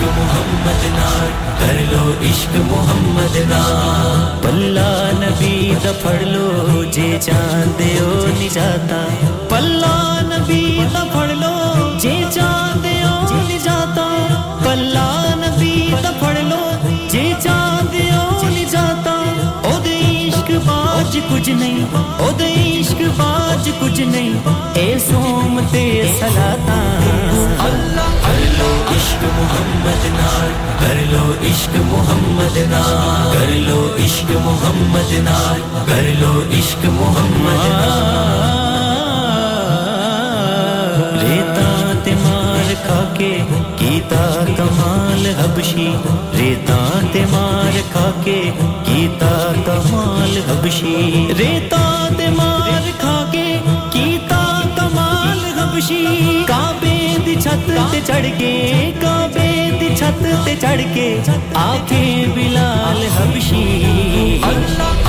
عشق محمد نال کر لو عشق محمد نال پلا نبی دا پڑ لو، جے چاندے او نہیں جاتا پلا نبی دا پڑ لو، جے چاندے او نہیں جاتا پلا نبی دا پڑ لو، جے چاندے او نہیں جاتا او دے عشق باج کچھ نہیں، او دے عشق باج کچھ نہیں۔ اے سوم تے سلاتا۔ اللہ کر لو عشق محمد نال کر لو عشق محمد نال کر لو عشق محمد نال کر لو عشق محمد نال ریتا تے مار کھا کے کیتا کمال حبشی ریتا تے مار کھا کے کیتا کمال حبشی ریتا تے مار کھا کے کیتا کمال حبشی چھت تے چڑھ کے، کعبے دی چھت تے چڑھ کے آکھے بلال حبشی۔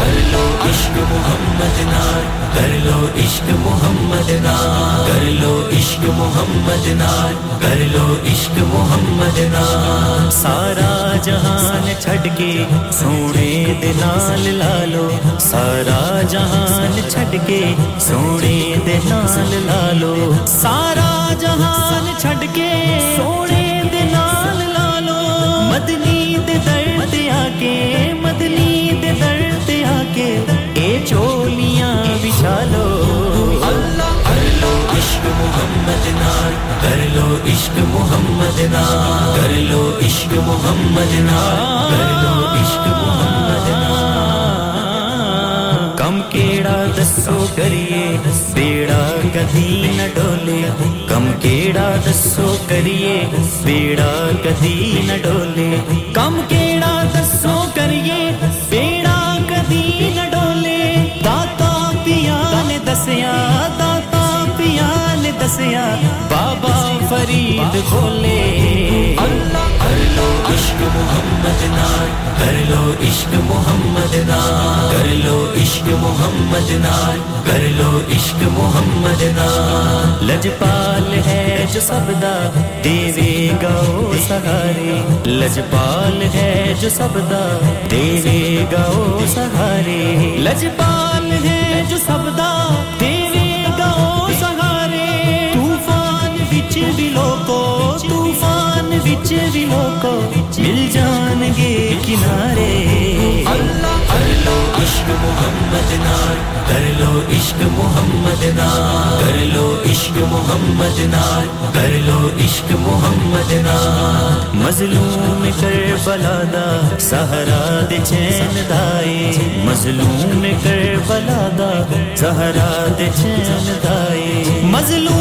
کر لو عشق محمد نال کر لو عشق محمد نال کر لو عشق محمد نال کر لو عشق محمد نال سارا جہان چھڈ کے سونے دے لا لو سارا جہان چھڈ کے سونے دے لا لو سارا جہان چھڈ کے سونے دے نال لا لو مدنی دے در تے کے مدنی دے درد تے آ کے اے چولیاں بچھا لو کر لو عشق محمد نال کر لو عشق محمد نال کر لو عشق محمد نال کیڑا دسو کریے بیڑا کدی نہ ڈولے کم کیڑا دسو کریے بیڑا کدی نہ ڈولے کم کیڑا دسو کریے بیڑا کدی نہ ڈولے داتا پیا نے دسیا داتا دسیا بابا فرید کھولے۔ کر لو عشق محمد نار کر لو عشق محمد نار کر لو عشق محمد نار کر لو عشق محمد نار لجپال ہے جو سب دا دیوے گا سہارے۔ لجپال ہے جو سب دا دیوے گا سہارے۔ لجپال ہے جو سب دا بھی لوکو طوفان بچ بھی لوکو مل جان گے کنارے۔ اللہ کر لو عشق محمد نار کر لو عشق محمد نار کر لو عشق محمد نار کر لو عشق محمد نار۔ مظلوم کر بلادا سہارا دے چین دائی مظلوم کر بلادا سہارا دے چین دائی مظلوم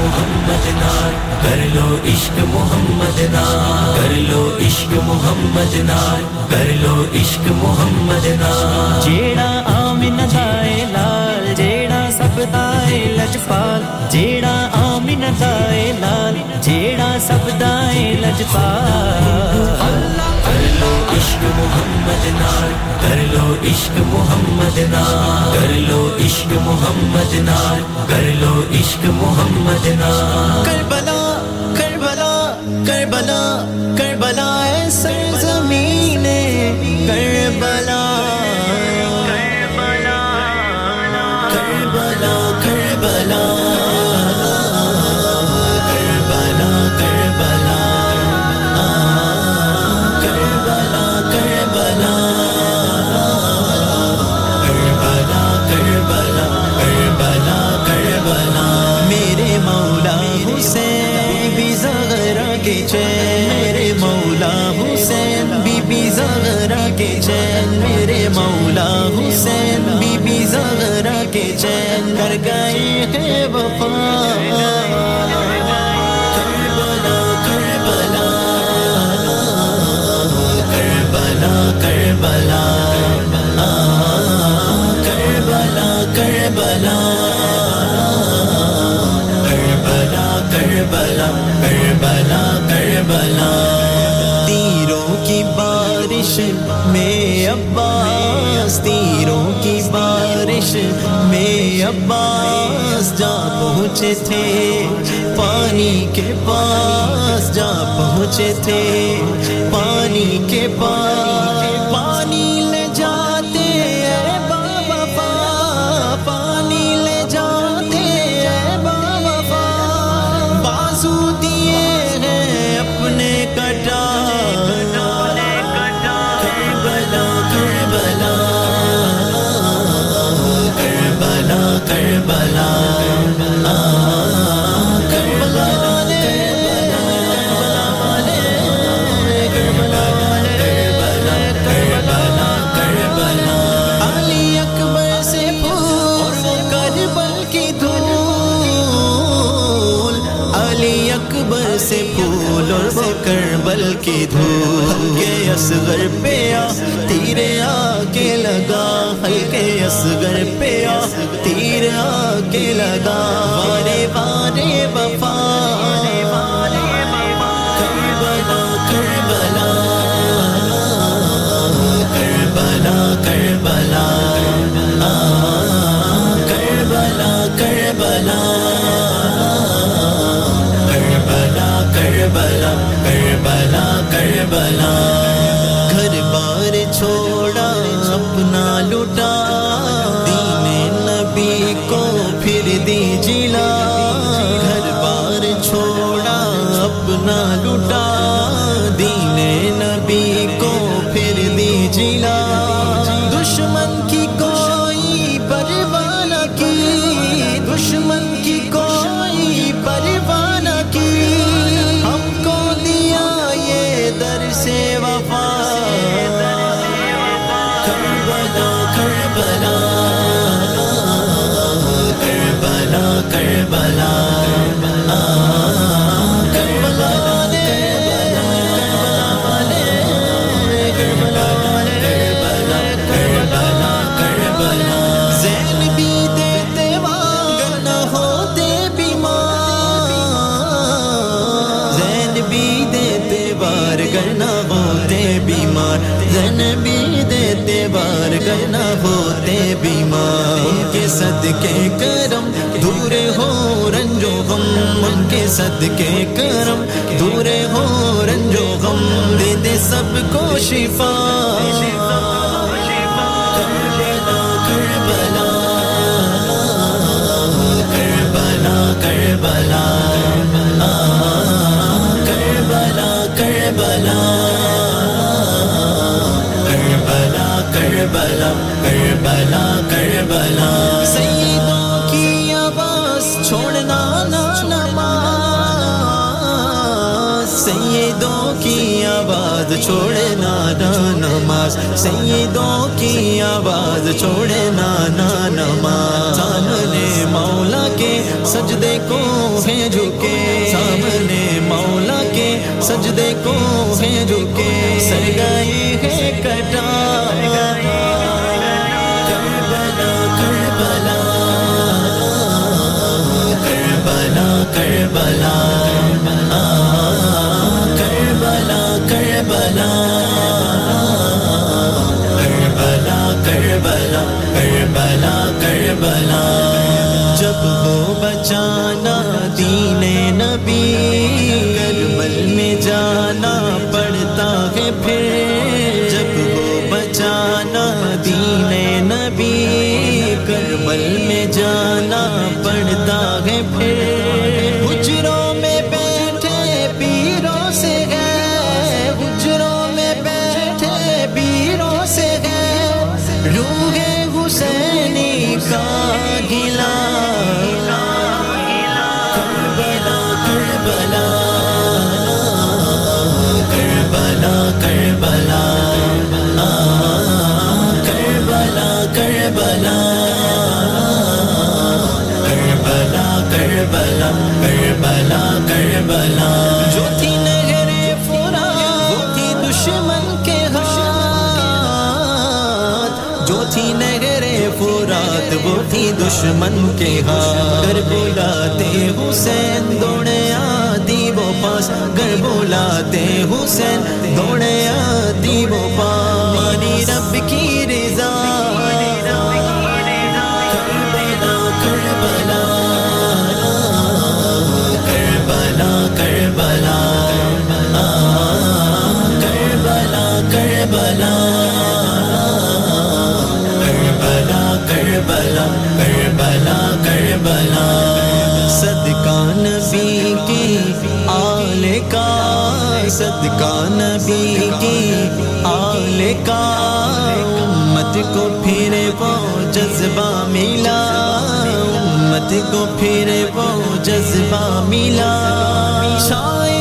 محمد نار، کر لو عشق محمد نار، کر لو عشق محمد نار، کر لو عشق محمد نار۔ جیڑا آمن دائے لال، جیڑا سب دائے لجپال جیڑا آمن دائے لال، جیڑا سب دائے لجپال اللہ عشق محمد نار، کر لو عشق محمد نار، کر لو عشق محمد نار، کر لو عشق محمد نال کربلا کربلا کربلا کربلا سر زمین کربلا پہنچے تھے پانی کے پاس جا پہنچے تھے۔ اصغر پہ آ، تیرے آ کے لگا، ہلکے اصغر پہ آ تیر آ کے لگا۔ صدقے کرم دور ہو رنجو غم ان کے صدقے کرم دور ہو رنجو غم دے دے سب کو شفا کربلا کربلا کربلا کربلا کربلا کربلا کربلا کربلا کربلا سیدوں آواز چھوڑے نانا نماز، سیدوں کی آواز چھوڑے نانا نماز۔ سامنے مولا کے سجدے کو ہیں جھکے۔ سامنے مولا کے سجدے کو ہیں جھکے۔ Allah دشمن کے ہاں۔ گھر بلاتے حسین، دوڑے آتی وہ پاس۔ گر بلاتے حسین، دوڑے آتی وہ پاس۔ رب کی رے صدقہ نبی کی آل کا امت کو پھر وہ جذبہ ملا، امت کو پھر وہ جذبہ ملا۔ چھائے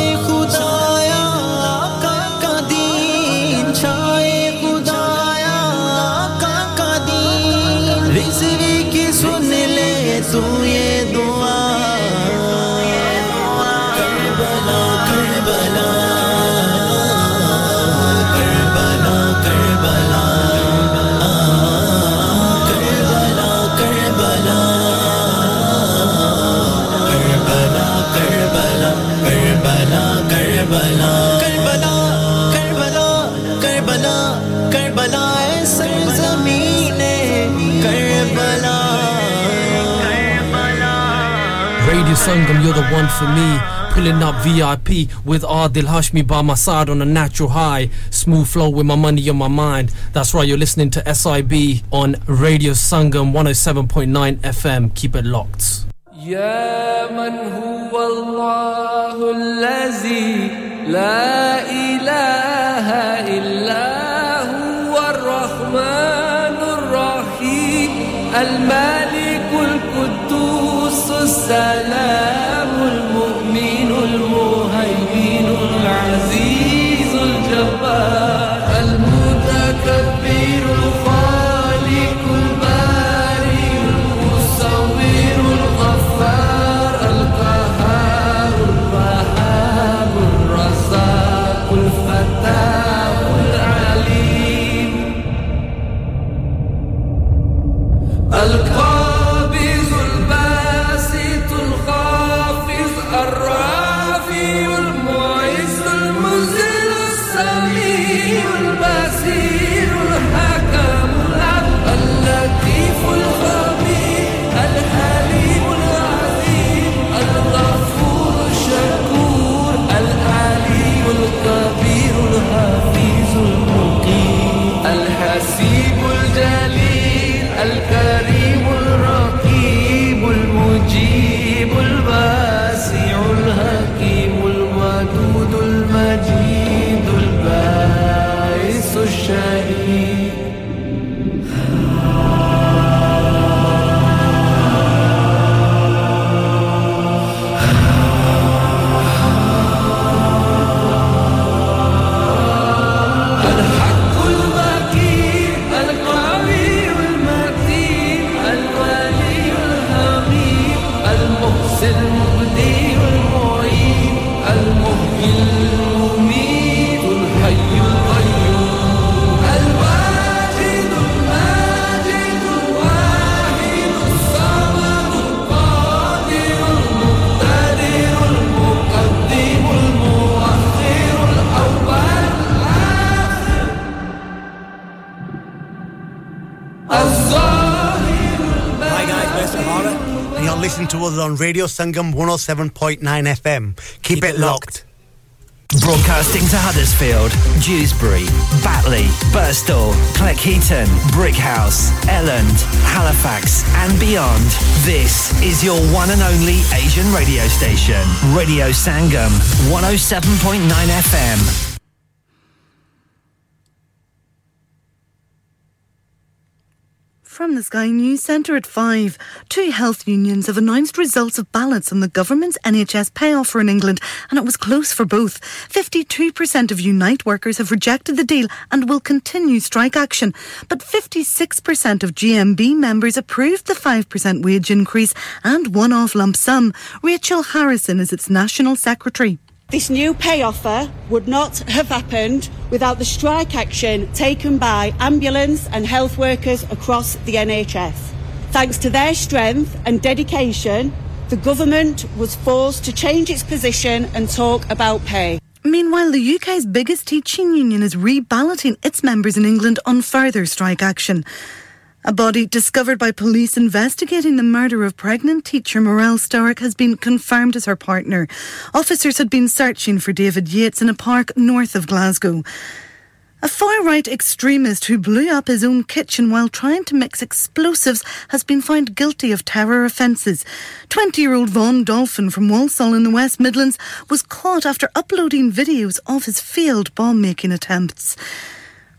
Sangam, you're the one for me. Pulling up VIP with Adil Hashmi by my side on a natural high. Smooth flow with my money on my mind. That's right, you're listening to SIB on Radio Sangam 107.9 FM. Keep it locked. يا من هو الله الذي لا إله إلا هو الرحمن الرحيم الملك القدوس السلام المؤمن المهيمن العزيز الجبار. And to us on Radio Sangam 107.9 FM. Keep, it locked. Broadcasting to Huddersfield, Dewsbury, Batley, Birstall, Cleckheaton, Brickhouse, Elland, Halifax, and beyond. This is your one and only Asian radio station, Radio Sangam, 107.9 FM. From the Sky News Centre at 5, two health unions have announced results of ballots on the government's NHS pay offer in England, and it was close for both. 52% of Unite workers have rejected the deal and will continue strike action, but 56% of GMB members approved the 5% wage increase and one off lump sum. Rachel Harrison is its National Secretary. This new pay offer would not have happened without the strike action taken by ambulance and health workers across the NHS. Thanks to their strength and dedication, the government was forced to change its position and talk about pay. Meanwhile, the UK's biggest teaching union is reballoting its members in England on further strike action. A body discovered by police investigating the murder of pregnant teacher Morel Stark has been confirmed as her partner. Officers had been searching for David Yates in a park north of Glasgow. A far right extremist who blew up his own kitchen while trying to mix explosives has been found guilty of terror offences. 20 year old Vaughan Dolphin from Walsall in the West Midlands was caught after uploading videos of his failed bomb making attempts.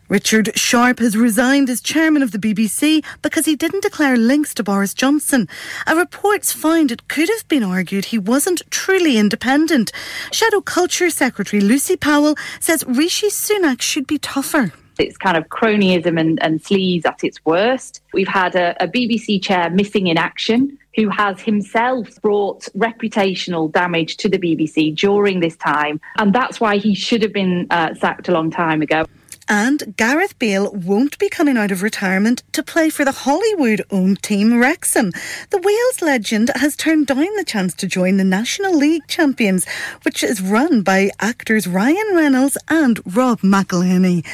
Richard Sharp has resigned as chairman of the BBC because he didn't declare links to Boris Johnson. A report's found it could have been argued he wasn't truly independent. Shadow Culture Secretary Lucy Powell says Rishi Sunak should be tougher. It's kind of cronyism and, and sleaze at its worst. We've had a, a BBC chair missing in action who has himself brought reputational damage to the BBC during this time. And that's why he should have been uh, sacked a long time ago. And Gareth Bale won't be coming out of retirement to play for the Hollywood owned team Wrexham. The Wales legend has turned down the chance to join the National League champions, which is run by actors Ryan Reynolds and Rob McElhenney.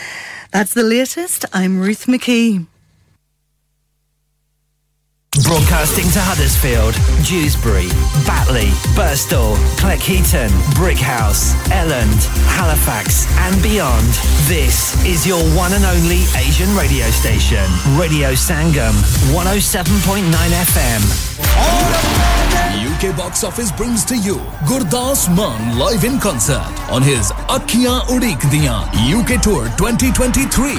That's the latest. I'm Ruth McKee. Broadcasting to Huddersfield, Dewsbury, Batley, Burstall, Cleckheaton, Brickhouse, Elland, Halifax, and beyond. This is your one and only Asian radio station, Radio Sangam, 107.9 FM. UK Box Office brings to you Gurdas Mann live in concert on his Akhiyan Udik Diyan UK Tour 2023.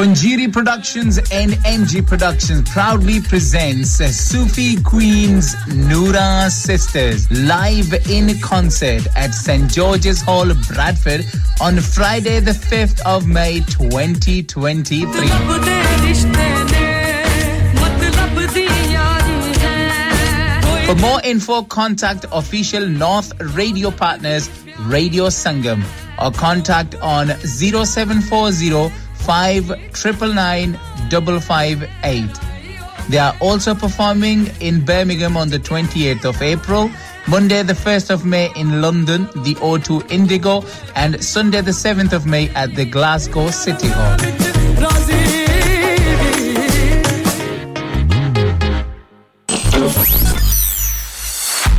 Punjiri Productions and MG Productions proudly presents Sufi Queens Noora Sisters live in concert at St. George's Hall, Bradford on Friday, the 5th of May 2023. For more info, contact official North radio partners Radio Sangam or contact on 0740 5999558. They are also performing in Birmingham on the 28th of April, Monday the 1st of May in London, the O2 Indigo, and Sunday the 7th of May at the Glasgow City Hall.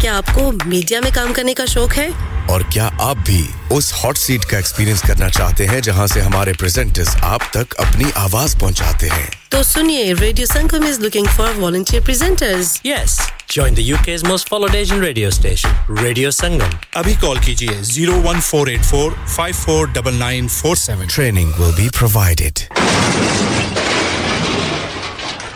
کیا آپ کو میڈیا میں کام کرنے کا شوق ہے؟ اور کیا آپ بھی اس ہاٹ سیٹ کا ایکسپیرئنس کرنا چاہتے ہیں جہاں سے ہمارے پریزنٹرز آپ تک اپنی آواز پہنچاتے ہیں؟ تو سنیے radio Sangam is looking for volunteer presenters yes join the U K most followed Asian radio station radio Sangam ابھی کال کیجیے zero one four eight four five four double nine four seven training will be provided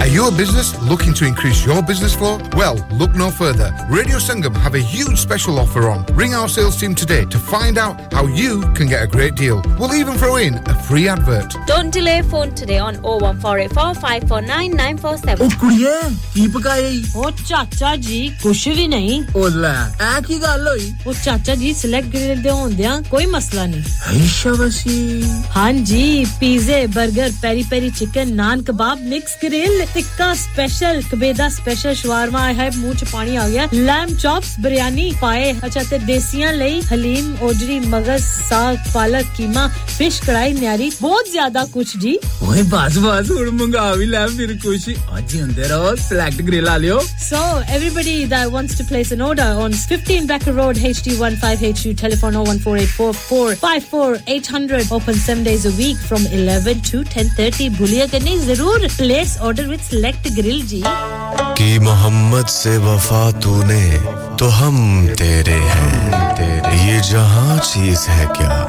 Are you a business looking to increase your business flow? Well, look no further. Radio Sangam have a huge special offer on. Ring our sales team today to find out how you can get a great deal. We'll even throw in a free advert. Don't delay phone today on 01484 549 947. Oh, ਕੁੜੀਏ ਕੀ ਪਕਾਈ? ਉਹ ਚਾਚਾ ਜੀ ਕੁਛ ਵੀ ਨਹੀਂ। ਓ ਲੈ, ਆ ਕੀ ਗੱਲ ਹੋਈ? ਉਹ ਚਾਚਾ ਜੀ ਸਿਲੈਕਟ ਗ੍ਰਿਲ ਦੇ ਹੁੰਦਿਆਂ ਕੋਈ ਮਸਲਾ ਨਹੀਂ। ਹੈਸ਼ਾ ਵਸੀ। ਹਾਂਜੀ, ਪੀਜ਼ੇ, 버ਗਰ, peri peri chicken, naan kebab, mix grill tikka special کبیدا special شوارما ہے منہ چ پانی آ گیا۔ لیم چاپس بریانی پائے۔ اچھا تے دیسیاں لئی حلیم اوجری مغز ساگ پالک کیما فش کڑائی نیاری بہت زیادہ کچھ جی۔ اوئے باز باز ہن منگا وی لے پھر کچھ اج اندر رہو select girl a leave. So everybody that wants to place an order on 15 Baker Road HD15HU telephone 01484454800 open 7 days a week from 11 to 10:30 بھولیا کہ نہیں ضرور place order sandwich Select Grill ji کی محمد سے وفا تو نے تو ہم تیرے ہیں۔ یہ جہاں چیز ہے کیا؟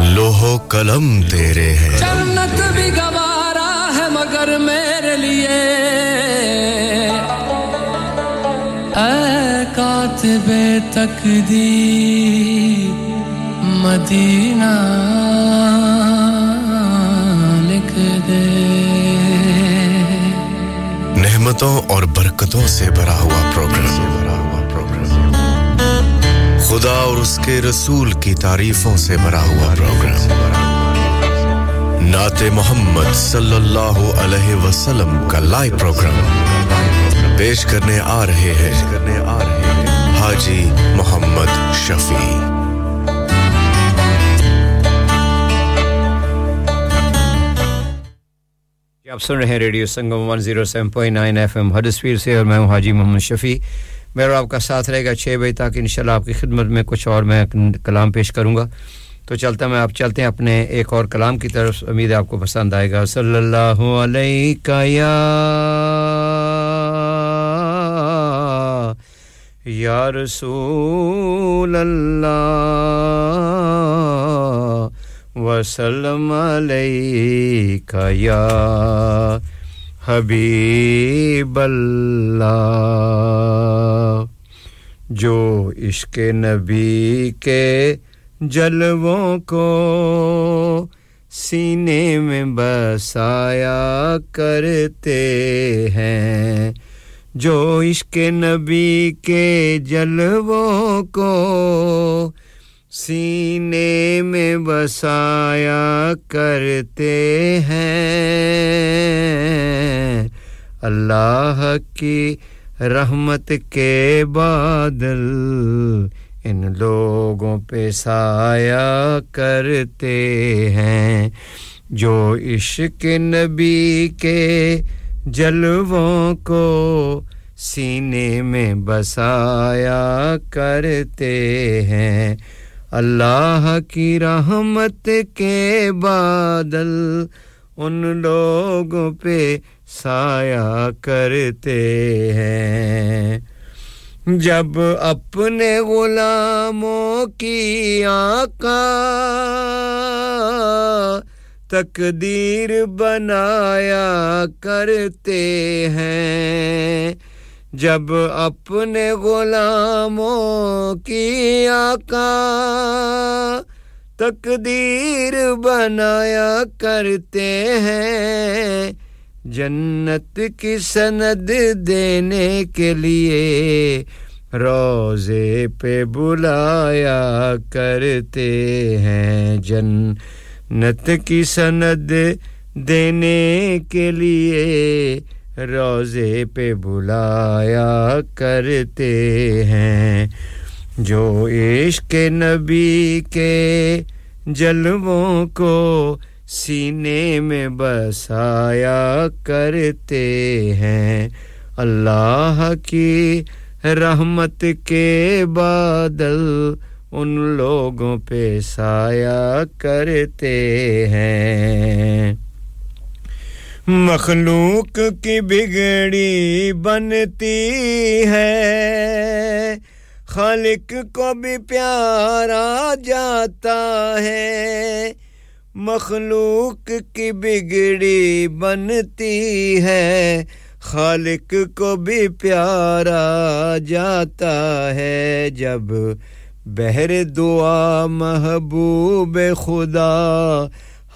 لوہو قلم تیرے ہیں۔ جنت بھی گوارا ہے مگر میرے لیے۔ اے کاتب تقدیر مدینہ۔ نعمتوں اور برکتوں سے بھرا ہوا پروگرام خدا اور اس کے رسول کی تعریفوں سے بھرا ہوا پروگرام نعت محمد صلی اللہ علیہ وسلم کا لائیو پروگرام پیش کرنے آ رہے ہیں حاجی محمد شفیع. آپ سن رہے ہیں radio Sangam one zero seven point nine F M Huddersfield سے اور میں ہوں حاجی محمد شفیع۔ میرا آپ کا ساتھ رہے گا چھ بجے تک، انشاءاللہ آپ کی خدمت میں کچھ اور میں کلام پیش کروں گا۔ تو چلتا میں، آپ چلتے ہیں اپنے ایک اور کلام کی طرف۔ امید ہے آپ کو پسند آئے گا۔ صلی اللہ علیہ یا یا رسول اللہ۔ وسلم علیکہ یا حبیب اللہ جو عشق نبی کے جلووں کو سینے میں بسایا کرتے ہیں جو عشق نبی کے جلووں کو سینے میں بسایا کرتے ہیں۔ اللہ کی رحمت کے بادل ان لوگوں پہ سایہ کرتے ہیں۔ جو عشق نبی کے جلووں کو سینے میں بسایا کرتے ہیں۔ اللہ کی رحمت کے بادل ان لوگوں پہ سایہ کرتے ہیں۔ جب اپنے غلاموں کی آقا تقدیر بنایا کرتے ہیں جب اپنے غلاموں کی آقا تقدیر بنایا کرتے ہیں جنت کی سند دینے کے لیے روزے پہ بلایا کرتے ہیں جنت کی سند دینے کے لیے روزے پہ بلایا کرتے ہیں۔ جو عشق نبی کے جلووں کو سینے میں بسایا کرتے ہیں۔ اللہ کی رحمت کے بادل ان لوگوں پہ سایہ کرتے ہیں۔ مخلوق کی بگڑی بنتی ہے۔ خالق کو بھی پیارا جاتا ہے۔ مخلوق کی بگڑی بنتی ہے۔ خالق کو بھی پیارا جاتا ہے۔ جب بہر دعا محبوب خدا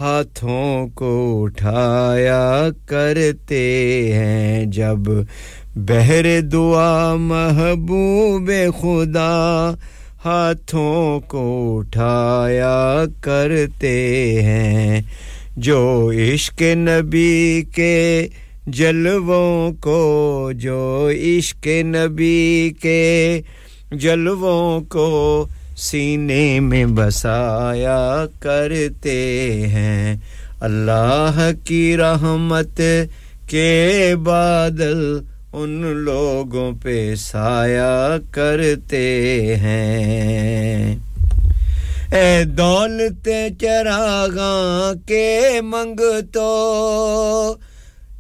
ہاتھوں کو اٹھایا کرتے ہیں جب بہر دعا محبوب خدا ہاتھوں کو اٹھایا کرتے ہیں جو عشق نبی کے جلووں کو جو عشق نبی کے جلووں کو سینے میں بسایا کرتے ہیں۔ اللہ کی رحمت کے بادل ان لوگوں پہ سایہ کرتے ہیں۔ اے دولت چراغاں کے منگ تو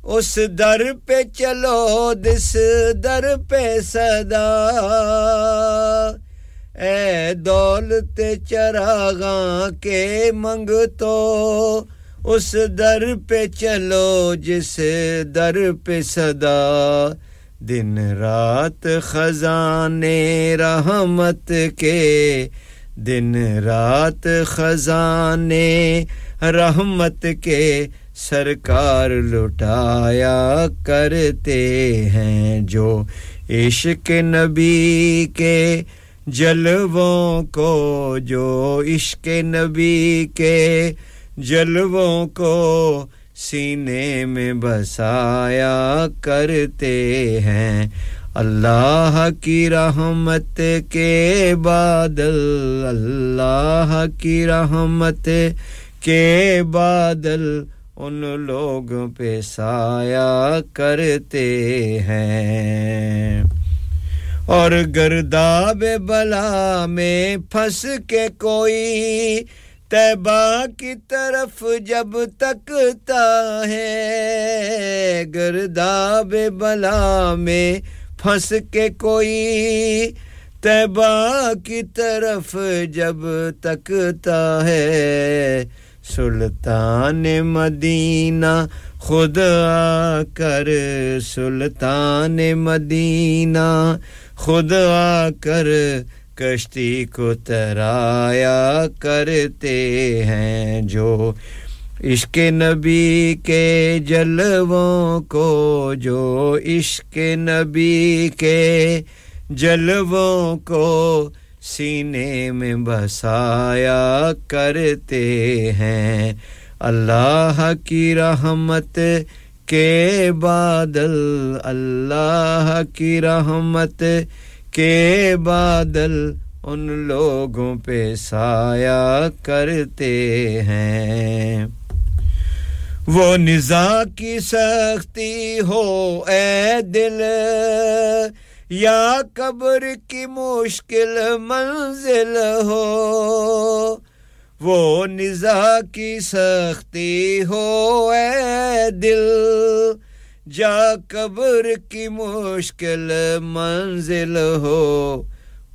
اس در پہ چلو، دس در پہ صدا۔ اے دولت چراغاں کے منگ تو اس در پہ چلو جس در پہ صدا۔ دن رات خزانے رحمت کے۔ دن رات خزانے رحمت کے۔ سرکار لٹایا کرتے ہیں جو عشق نبی کے۔ جلووں کو جو عشق نبی کے جلووں کو سینے میں بسایا کرتے ہیں۔ اللہ کی رحمت کے بادل، اللہ کی رحمت کے بادل ان لوگ پہ سایہ کرتے ہیں۔ اور گرداب بلا میں پھنس کے کوئی تیبہ کی طرف جب تکتا ہے۔ گرداب بلا میں پھنس کے کوئی تیبہ کی طرف جب تکتا ہے۔ سلطان مدینہ خود آ کر، سلطان مدینہ خود آ کر کشتی کو ترایا کرتے ہیں جو عشق نبی کے جلووں کو، جو عشق نبی کے جلووں کو سینے میں بسایا کرتے ہیں۔ اللہ کی رحمت کے بادل اللہ کی رحمت کے بادل ان لوگوں پہ سایہ کرتے ہیں۔ وہ نزا کی سختی ہو اے دل، یا قبر کی مشکل منزل ہو۔ وہ نزا کی سختی ہو، اے دل، جا قبر کی مشکل منزل ہو۔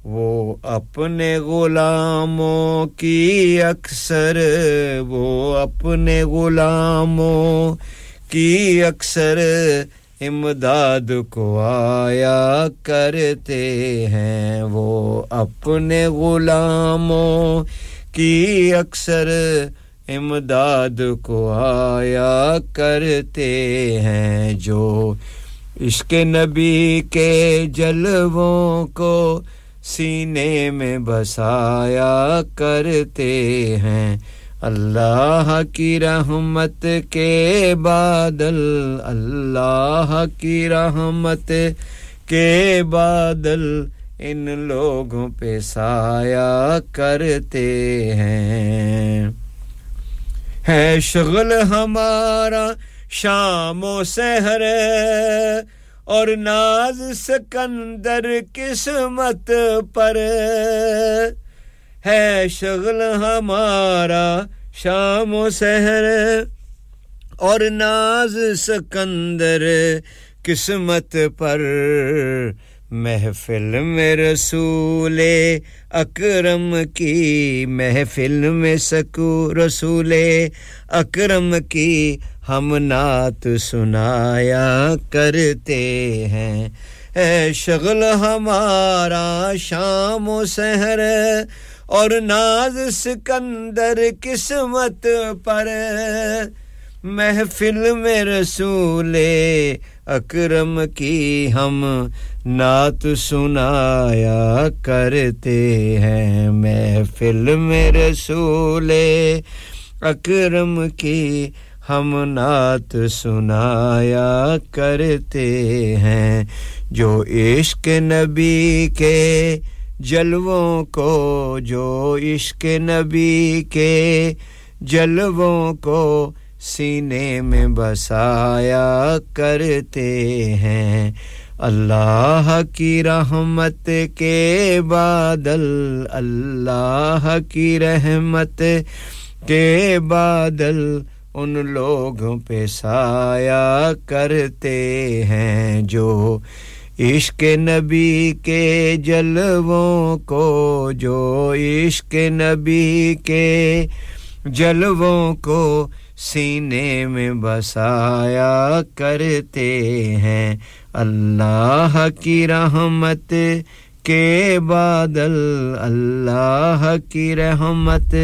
وہ اپنے غلاموں کی اکثر، وہ اپنے غلاموں کی اکثر امداد کو آیا کرتے ہیں۔ وہ اپنے غلاموں کی اکثر امداد کو آیا کرتے ہیں جو عشق نبی کے جلووں کو سینے میں بسایا کرتے ہیں۔ اللہ کی رحمت کے بادل، اللہ کی رحمت کے بادل ان لوگوں پہ سایہ کرتے ہیں۔ ہے شغل ہمارا شام و سحر اور ناز سکندر قسمت پر۔ ہے شغل ہمارا شام و سحر اور ناز سکندر قسمت پر۔ محفل میں رسول اکرم کی، محفل میں سکو رسول اکرم کی۔ ہم نعت سنایا کرتے ہیں۔ اے شغل ہمارا شام و سحر اور ناز سکندر قسمت پر۔ محفل میں رسول اکرم کی ہم نعت سنایا کرتے ہیں محفل میں رسول اکرم کی ہم نعت سنایا کرتے ہیں جو عشق نبی کے جلووں کو جو عشق نبی کے جلووں کو سینے میں بسایا کرتے ہیں اللہ کی رحمت کے بادل، اللہ کی رحمت کے بادل ان لوگوں پہ سایہ کرتے ہیں جو عشق نبی کے جلووں کو، جو عشق نبی کے جلووں کو سینے میں بسایا کرتے ہیں۔ اللہ کی رحمت کے بادل، اللہ کی رحمت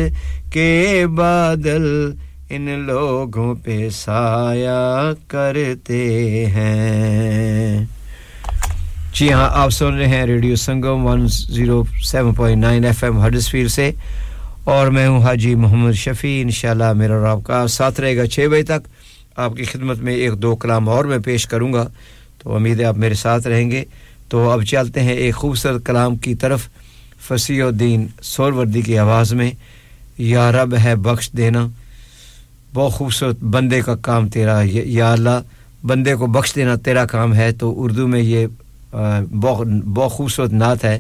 کے بادل ان لوگوں پہ سایہ کرتے ہیں۔ جی ہاں آپ سن رہے ہیں radio Sangam one zero seven point nine F M Huddersfield سے اور میں ہوں حاجی محمد شفیع۔ انشاءاللہ میرا اور آپ کا ساتھ رہے گا چھ بجے تک۔ آپ کی خدمت میں ایک دو کلام اور میں پیش کروں گا۔ امید ہے آپ میرے ساتھ رہیں گے۔ تو اب چلتے ہیں ایک خوبصورت کلام کی طرف۔ فصیح الدین سولوردی کی آواز میں، یا رب ہے بخش دینا۔ بہت خوبصورت بندے کا کام تیرا، یا اللہ، بندے کو بخش دینا تیرا کام ہے۔ تو اردو میں یہ بہت بہت خوبصورت نعت ہے۔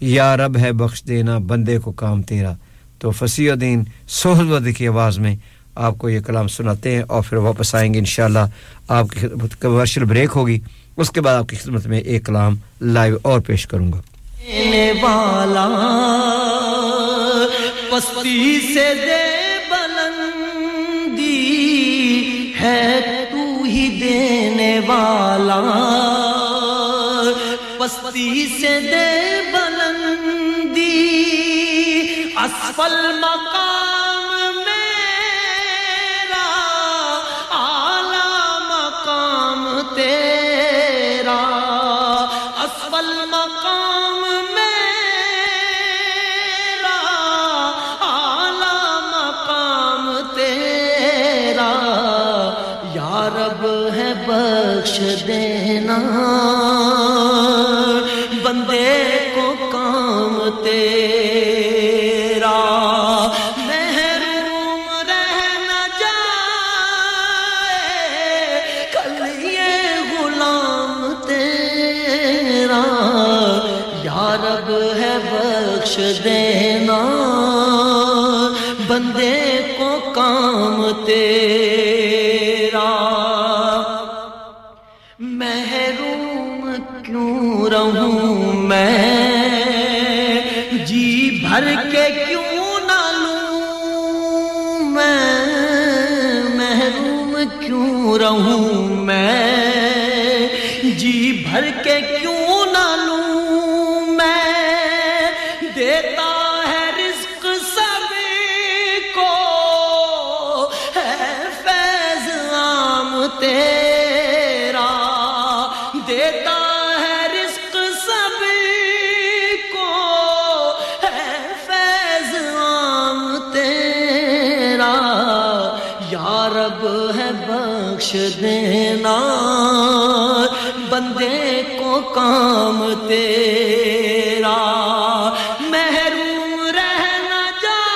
یا رب ہے بخش دینا، بندے کو کام تیرا۔ تو فصیح الدین سہلود کی آواز میں آپ کو یہ کلام سناتے ہیں اور پھر واپس آئیں گے انشاءاللہ آپ کی خدمت کمرشل بریک ہوگی۔ اس کے بعد آپ کی خدمت میں ایک کلام لائیو اور پیش کروں گا۔ پستی سے دے بلندی ہے، تو ہی دینے والا۔ پستی سے دے بلندی، اسفل مقام بخش دینا، بندے کو کام تیرا۔ محروم کیوں رہوں میں؟ جی بھر کے کیوں نہ لوں میں؟ محروم کیوں رہوں رب ہے بخش دینا، بندے کو کام تیرا، محروم رہنا جائے،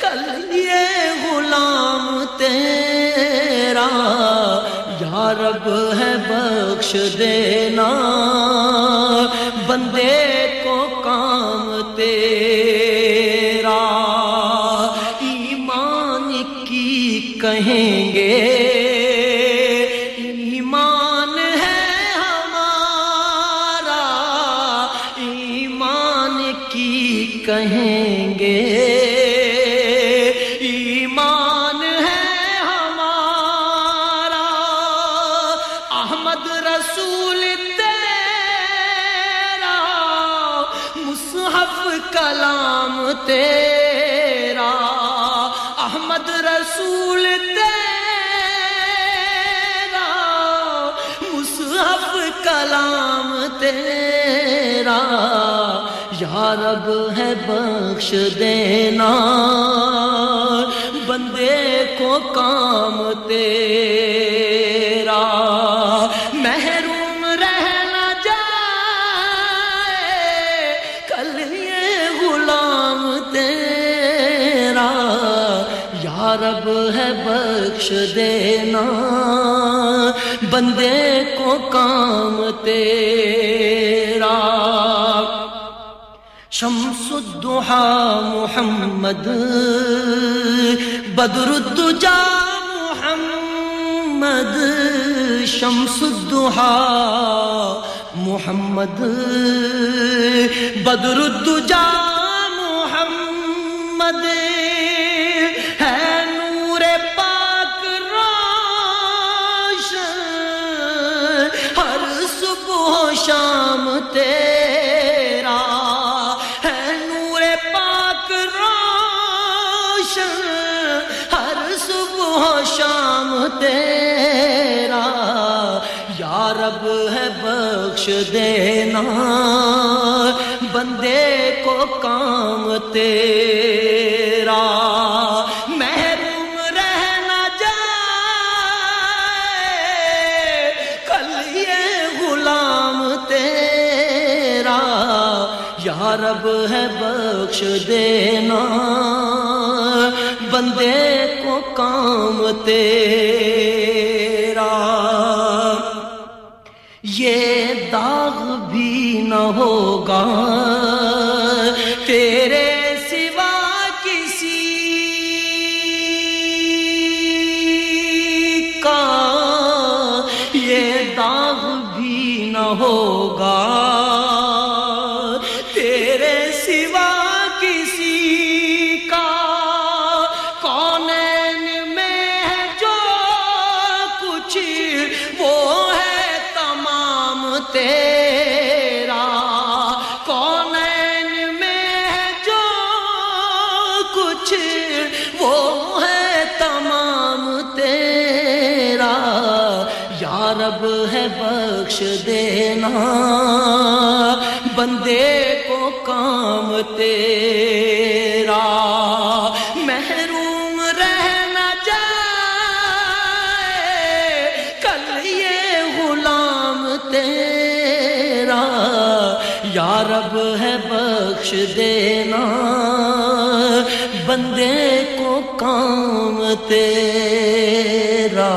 کل یہ غلام تیرا، یا رب ہے بخش دینا۔ تیرا، یا رب ہے بخش دینا۔ بندے کو کام تیرا۔ محروم رہنا جائے، کل یہ غلام تیرا۔ یا رب ہے بخش دینا۔ بندے کو کام تیرا۔ شمس الدحا محمد، بدر الدجا محمد۔ شمس الدحا محمد، بدر الدجا محمد۔ رب ہے بخش دینا، بندے کو کام تیرا، محروم رہنا تیرا۔ رب ہے بخش دینا، بندے کو کام تیرا۔ نہ ہوگا۔ بخش دینا۔ بندے کو کام تیرا۔ محروم رہنا جائے کل یہ غلام تیرا۔ یا رب ہے بخش دینا۔ بندے کو کام تیرا۔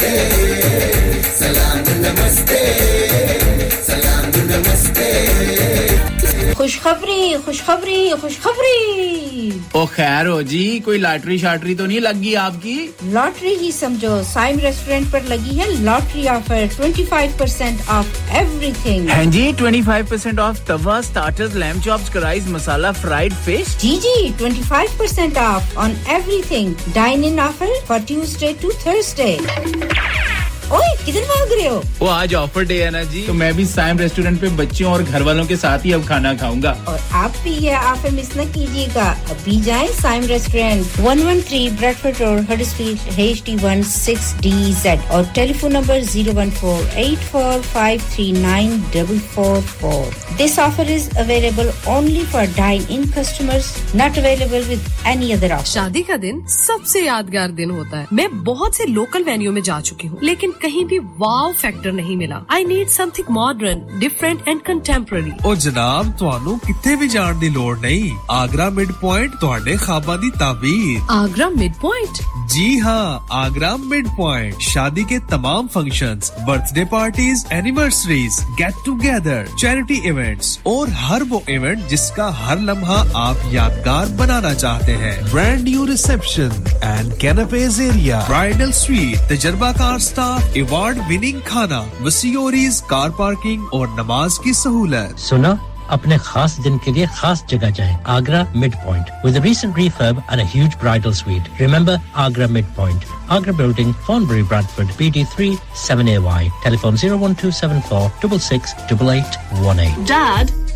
نمستے سلام نمستے۔ خوشخبری خوشخبری خوشخبری۔ او خیر ہو جی کوئی لاٹری شاٹری تو نہیں لگ گئی آپ کی؟ لاٹری ہی سمجھو سائم ریسٹورینٹ پر لگی ہے lottery offer 25% off everything ہاں جی 25% off tawa starters lamb chops cries masala fried fish جی جی 25% off on everything dine in offer for Tuesday to Thursday کدھر بھاگ رہے ہو؟ وہ آج آفر ڈے ہے نا جی۔ تو میں بھی سائم ریسٹورینٹ پہ بچوں اور گھر والوں کے ساتھ ہی اب کھانا کھاؤں گا۔ اور آپ بھی یہ آفر مس نہ کیجیے گا۔ ابھی جائیں Saim restaurant. 113 Bradford Road Huddersfield H D one six D Z اور telephone number zero one four eight four five three nine double four four this offer is available only for dine in customers not available with any other offer شادی کا دن سب سے یادگار دن ہوتا ہے۔ میں بہت سے لوکل وینیو میں جا چکی ہوں لیکن کہیں بھی واو فیکٹر نہیں ملا. I need something modern different and contemporary او جناب تانوں کتے بھی جان دی لوڑ نہیں. آگرہ مڈ پوائنٹ تواڈے خواباں دی تعبیر. آگرہ مڈ پوائنٹ جی ہاں آگرہ مڈ پوائنٹ شادی کے تمام functions birthday parties anniversaries get together charity events اور ہر وہ ایونٹ جس کا ہر لمحہ آپ یادگار بنانا چاہتے ہیں. Brand new reception and canapes area bridal suite تجربہ کار سٹاف ایوارڈ وننگ کھانا وسیوریز کار پارکنگ اور نماز کی سہولت سنا اپنے خاص دن کے لیے خاص جگہ جائیں Agra midpoint with recent refurb and a huge bridal suite remember Agra midpoint Agra building Thornbury Bradford P D three seven A Y telephone zero one two seven four double six double eight one eight dad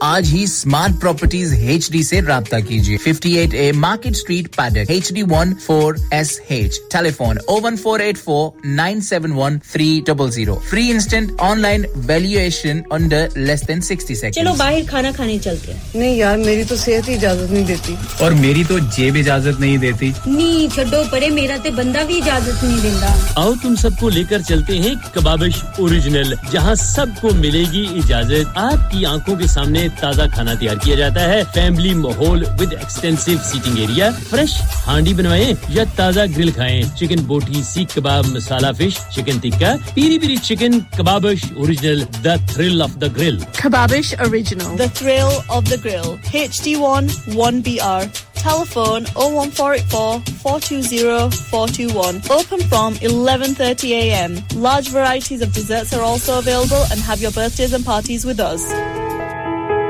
آج ہی اسمارٹ پراپرٹیز ایچ ڈی سے رابطہ کیجیے۔ Fifty eight A Market Street Paddock H D one four S H telephone O one four eight four nine seven one three double zero free instant online valuation under less than sixty چلو سیکنڈ باہر کھانا کھانے چلتے ہیں۔ نہیں یار میری تو صحت ہی اجازت نہیں دیتی۔ اور میری تو جیب اجازت نہیں دیتی۔ نی چھڈو پرے میرا تے بندہ بھی اجازت نہیں دیندا آؤ تم سب کو لے کر چلتے ہیں کبابش اوریجنل جہاں سب کو ملے گی اجازت۔ آپ کی آنکھوں کے سامنے تازہ کھانا تیار کیا جاتا ہے فیملی ماحول with extensive seating area fresh handi بنوائیں یا تازہ گرل کھائیں chicken boti seekh kebab masala fish chicken tikka peri peri chicken Kebabish Original the thrill of the grill Kebabish Original. The thrill of the grill. HD1 1BR. Telephone 01484 420 421. Open from 11:30 a.m. Large varieties of desserts are also available and have your birthdays and parties with us.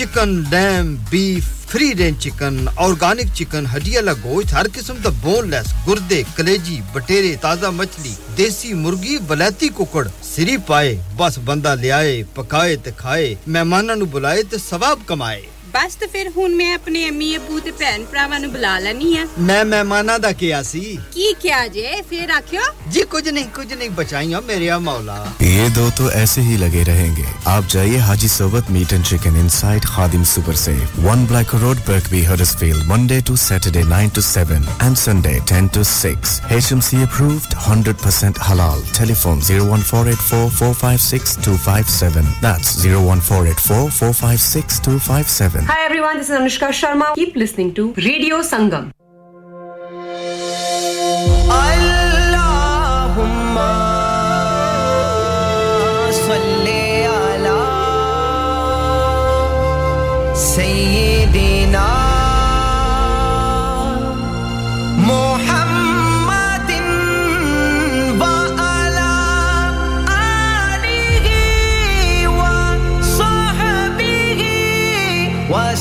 Chicken dam beef free range chicken organic chicken ہڈی والا گوشت ہر قسم کا بون لیس گردے کلیجی بٹیرے تازہ مچھلی دیسی مرغی بلتی ککڑ سری پائے بس بندہ لیا پکائے تے کھائے مہمانوں بلائے تے ثواب کمائے ਬਸ ਤੇ ਫਿਰ ਹੁਣ ਮੈਂ ਆਪਣੇ ਅਮੀ ਅਪੂ ਤੇ ਭੈਣ ਭਰਾਵਾਂ ਨੂੰ ਬੁਲਾ ਲੈਣੀ ਆ ਮੈਂ ਮਹਿਮਾਨਾਂ ਦਾ ਕਿਹਾ ਸੀ ਕੀ ਕਿਹਾ ਜੇ ਫਿਰ ਆਖਿਓ ਜੀ ਕੁਝ ਨਹੀਂ ਕੁਝ ਨਹੀਂ ਬਚਾਈਆਂ ਮੇਰੀਆਂ ਮੌਲਾ ਇਹ ਦੋ ਤੋ ਐਸੇ ਹੀ ਲਗੇ ਰਹਿਣਗੇ ਆਪ ਜਾਈਏ Haji Sarwat meat and chicken inside Khadim super safe 1 Black Road Birkby Huddersfield Monday to Saturday 9 to 7 and Sunday 10 to 6 HMC approved 100% ਹਲਾਲ telephone 01484456257 that's 01484456257 Hi everyone, this is Anushka Sharma. Keep listening to Radio Sangam.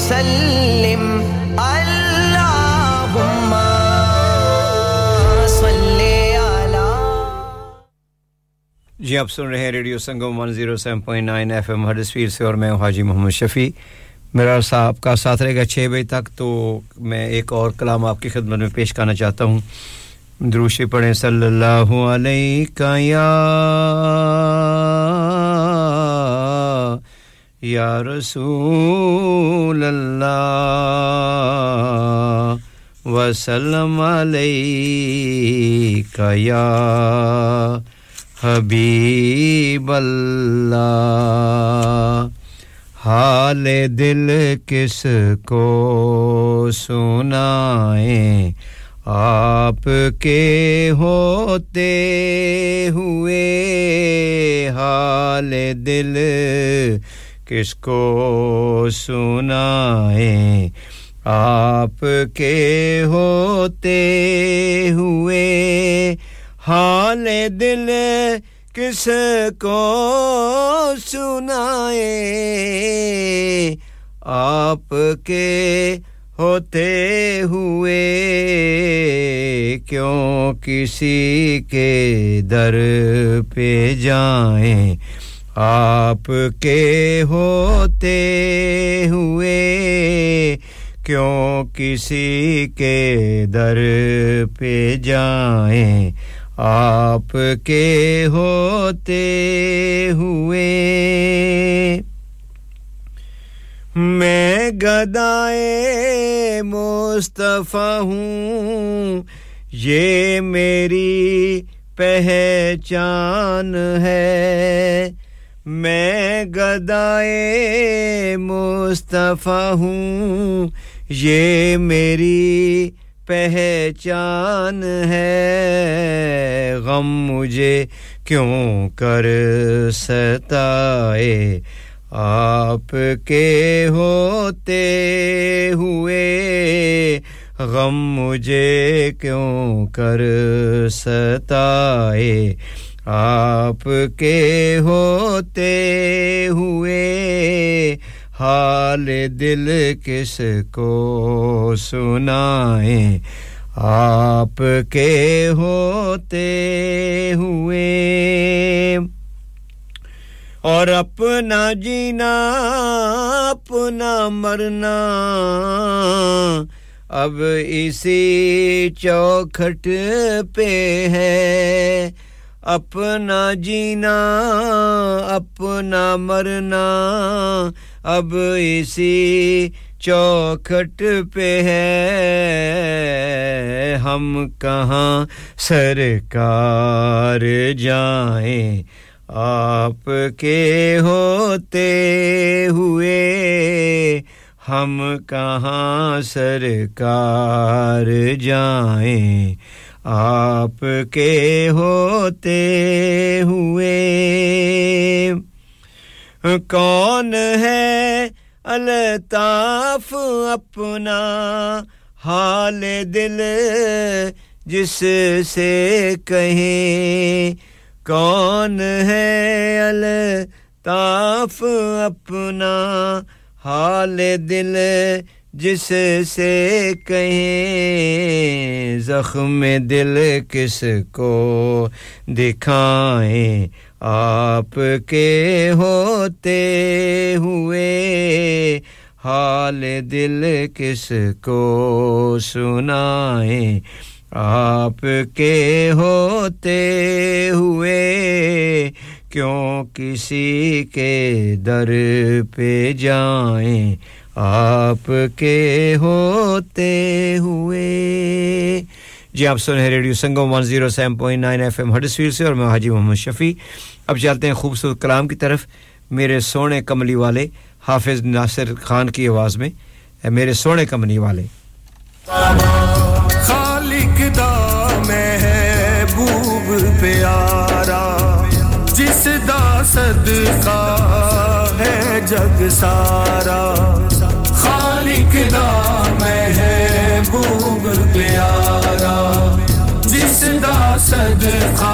جی آپ سن رہے ہیں radio Sangam 107.9 F M Huddersfield سے اور میں ہوں حاجی محمد شفیع۔ میرا صاحب آپ کا ساتھ رہے گا چھ بجے تک، تو میں ایک اور کلام آپ کی خدمت میں پیش کرنا چاہتا ہوں۔ دروشی پڑھیں، صلی اللہ علیہ یا یا رسول اللہ، وسلم علی یا حبیب اللہ۔ حال دل کس کو سنائیں آپ کے ہوتے ہوئے حال دل کس کو سنائیں آپ کے ہوتے ہوئے حال دل کس کو سنائیں آپ کے ہوتے ہوئے کیوں کسی کے در پہ جائیں؟ آپ کے ہوتے ہوئے کیوں کسی کے در پہ جائیں؟ آپ کے ہوتے ہوئے میں گدائے مصطفیٰ ہوں، یہ میری پہچان ہے۔ میں گدائے مصطفیٰ ہوں۔ یہ میری پہچان ہے۔ غم مجھے کیوں کر ستائے؟ آپ کے ہوتے ہوئے غم مجھے کیوں کر ستائے؟ آپ کے ہوتے ہوئے حال دل کس کو سنائیں؟ آپ کے ہوتے ہوئے اور اپنا جینا، اپنا مرنا۔ اب اسی چوکھٹ پہ ہے۔ اپنا جینا، اپنا مرنا۔ اب اسی چوکھٹ پہ ہے۔ ہم کہاں سرکار جائیں؟ آپ کے ہوتے ہوئے۔ ہم کہاں سرکار جائیں؟ آپ کے ہوتے ہوئے۔ کون ہے الطاف اپنا حال دل جس سے کہیں۔ کون ہے الطاف اپنا حال دل جس سے کہیں زخم دل کس کو دکھائیں؟ آپ کے ہوتے ہوئے حال دل کس کو سنائیں؟ آپ کے ہوتے ہوئے کیوں کسی کے در پہ جائیں؟ آپ کے ہوتے ہوئے۔ جی آپ سن ہیں radio Sangam one zero seven point nine F M Huddersfield سے اور میں حاجی محمد شفیع۔ اب چلتے ہیں خوبصورت کلام کی طرف۔ میرے سونے کملی والے، حافظ ناصر خان کی آواز میں۔ میرے سونے کملی والے۔ خالق دا محبوب پیارا، جس دا صدقہ ہے جگ سارا۔ خدا میں ہے بھوب پیارا جس دا صدقہ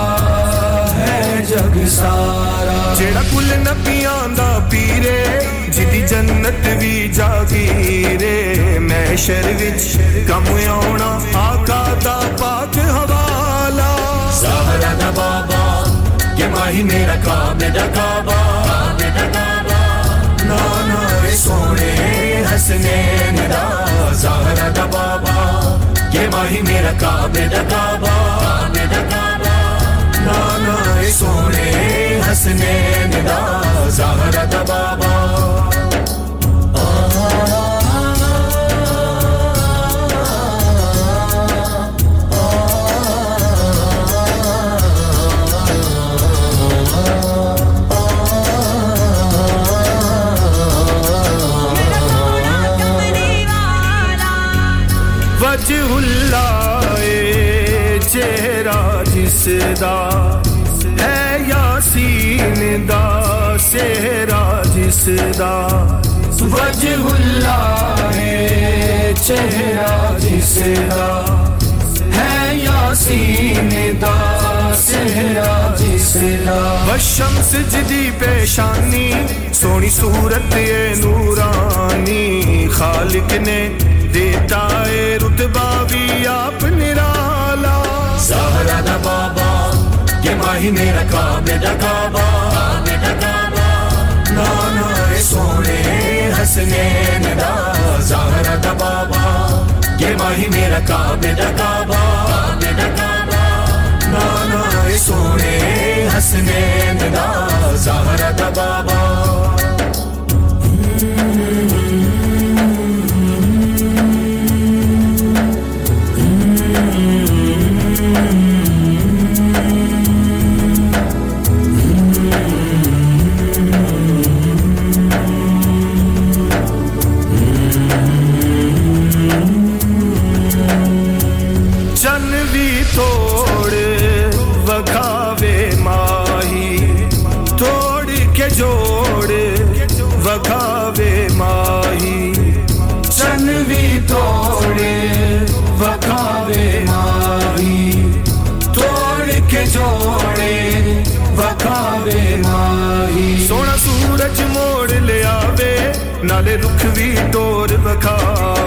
ہے جگ سارا۔ جڑا کل نبیاں دا پیرے جدی جنت وی جاگیرے محشر وچ کم آنا آقا دا پاک حوالہ۔ زہرہ دا بابا ماہی میرا کام دا کعبہ حسنین دا زہرہ دا بابا کے ماہی میرا کعبے دا کعبہ کعبے دا سونے حسنین دا زہرہ دا بابا۔ چلائے چہرہ جس دا ہے یاسین دا سہرا جس دا وجہ اللہ ہے چہرہ جس دا ہے یاسین دا سہرا جس دا سجدی پیشانی سونی صورت نورانی خالق نے دیتا ہے رتبہ بھی آپ نرالا زہرا دا بابا، یہ ماہی میرا کعب دا کعبہ نانا سونے حسنین دا زہرا دا بابا، یہ ماہی میرا کعب دا کعبہ نانا سونے حسنین دا زہرا دا بابا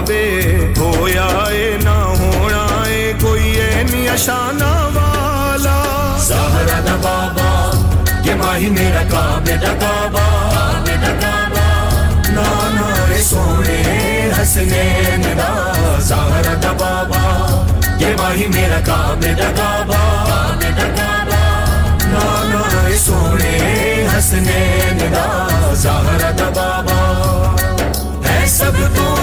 وے دھویا نونا ہے کوئی نیشان والا سہرد بابا یہ ماہ میرا کام د بابا بابا نان آئے سوی حسنین راس حارد بابا یہ واہ میرا کام د بابا بابا نان آئے سوے ہس مین راس حرد بابا سب کو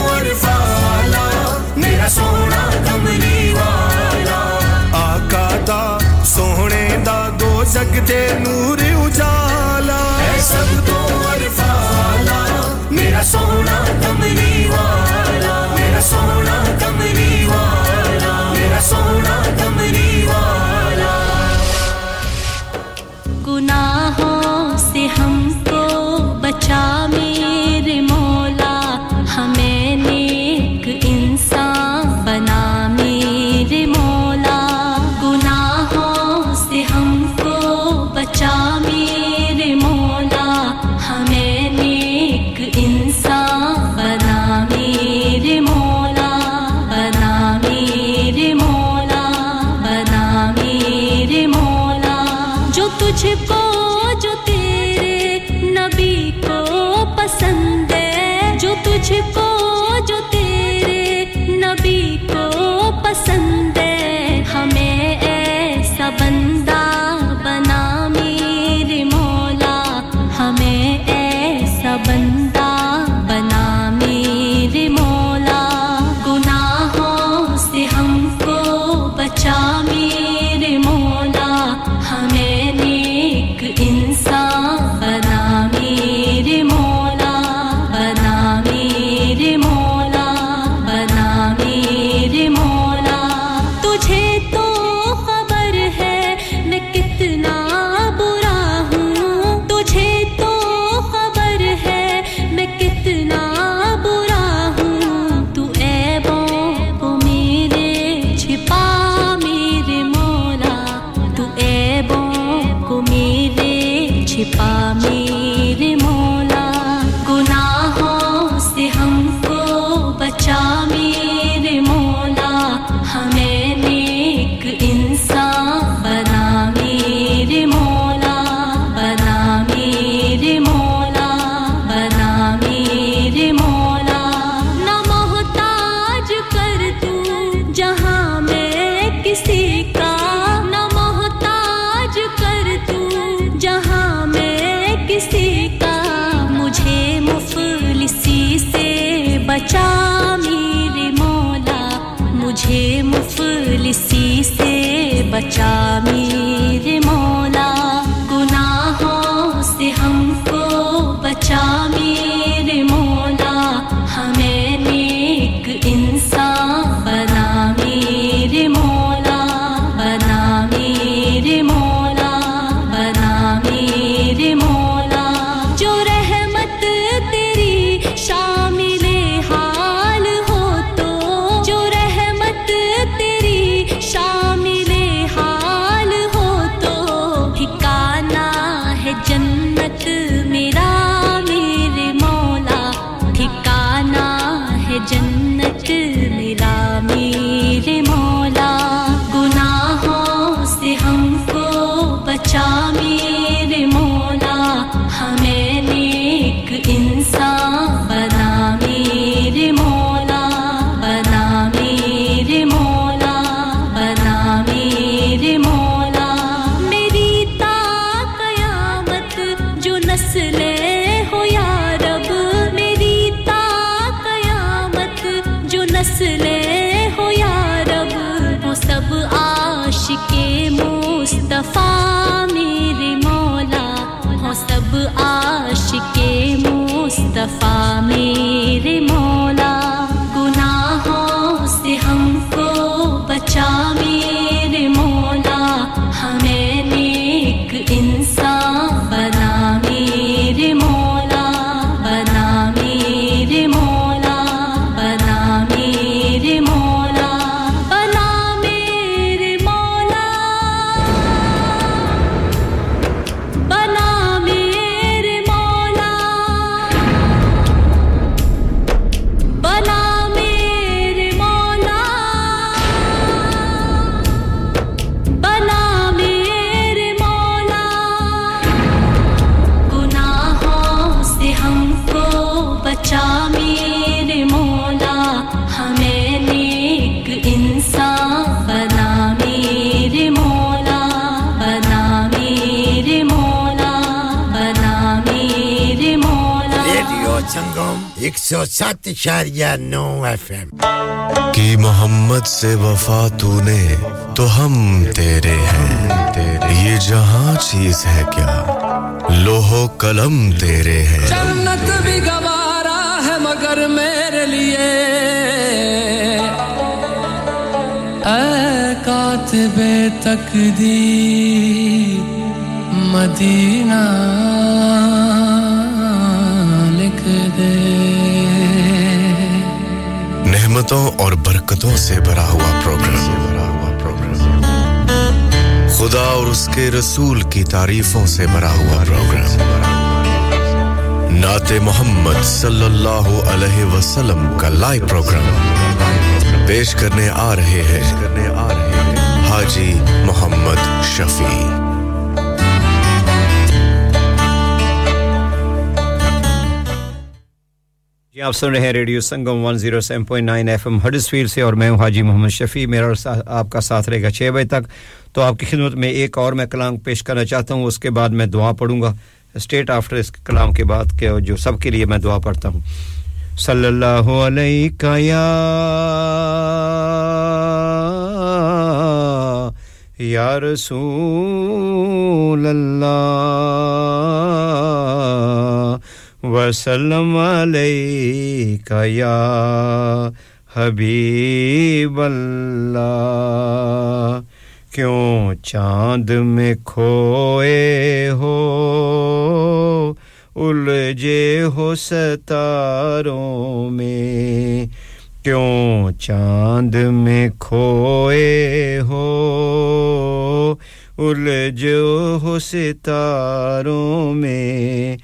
والا میرا سونا کملی والا۔ آقا دا سونے دا دو جگ دے نور اجالا۔ اے سب کو والا میرا سونا کملی والا۔ میرا سونا کملی والا۔ میرا سونا کملی والا۔ گناہوں سے ہم کو بچا نو ایف ایم۔ کی محمد سے وفا تو نے تو ہم تیرے ہیں۔ یہ جہاں چیز ہے کیا؟ لوہو قلم تیرے ہیں۔ جنت بھی گوارا ہے مگر میرے لیے۔ اے کاتب تقدیر مدینہ لکھ دے۔ نعمتوں اور برکتوں سے بھرا ہوا پروگرام خدا اور اس کے رسول کی تعریفوں سے بھرا ہوا پروگرام نعت محمد صلی اللہ علیہ وسلم کا لائیو پروگرام پیش کرنے آ رہے ہیں حاجی محمد شفیع. آپ سن رہے ہیں ریڈیو سنگم 107.9 ایف ایم ہڈس ہڈسفیل سے اور میں ہوں حاجی محمد شفیع۔ میرا اور آپ کا ساتھ رہے گا چھ بجے تک۔ تو آپ کی خدمت میں ایک اور میں کلام پیش کرنا چاہتا ہوں، اس کے بعد میں دعا پڑھوں گا۔ اسٹیٹ آفٹر اس کلام کے بعد کہ جو سب کے لیے میں دعا پڑھتا ہوں۔ صلی اللہ علیہ یا یا رسول اللہ وسلم علیکہ یا حبیب اللہ۔ کیوں چاند میں کھوئے ہو؟ الجھے ہو ستاروں میں۔ کیوں چاند میں کھوئے ہو؟ الجھے ہو ستاروں میں۔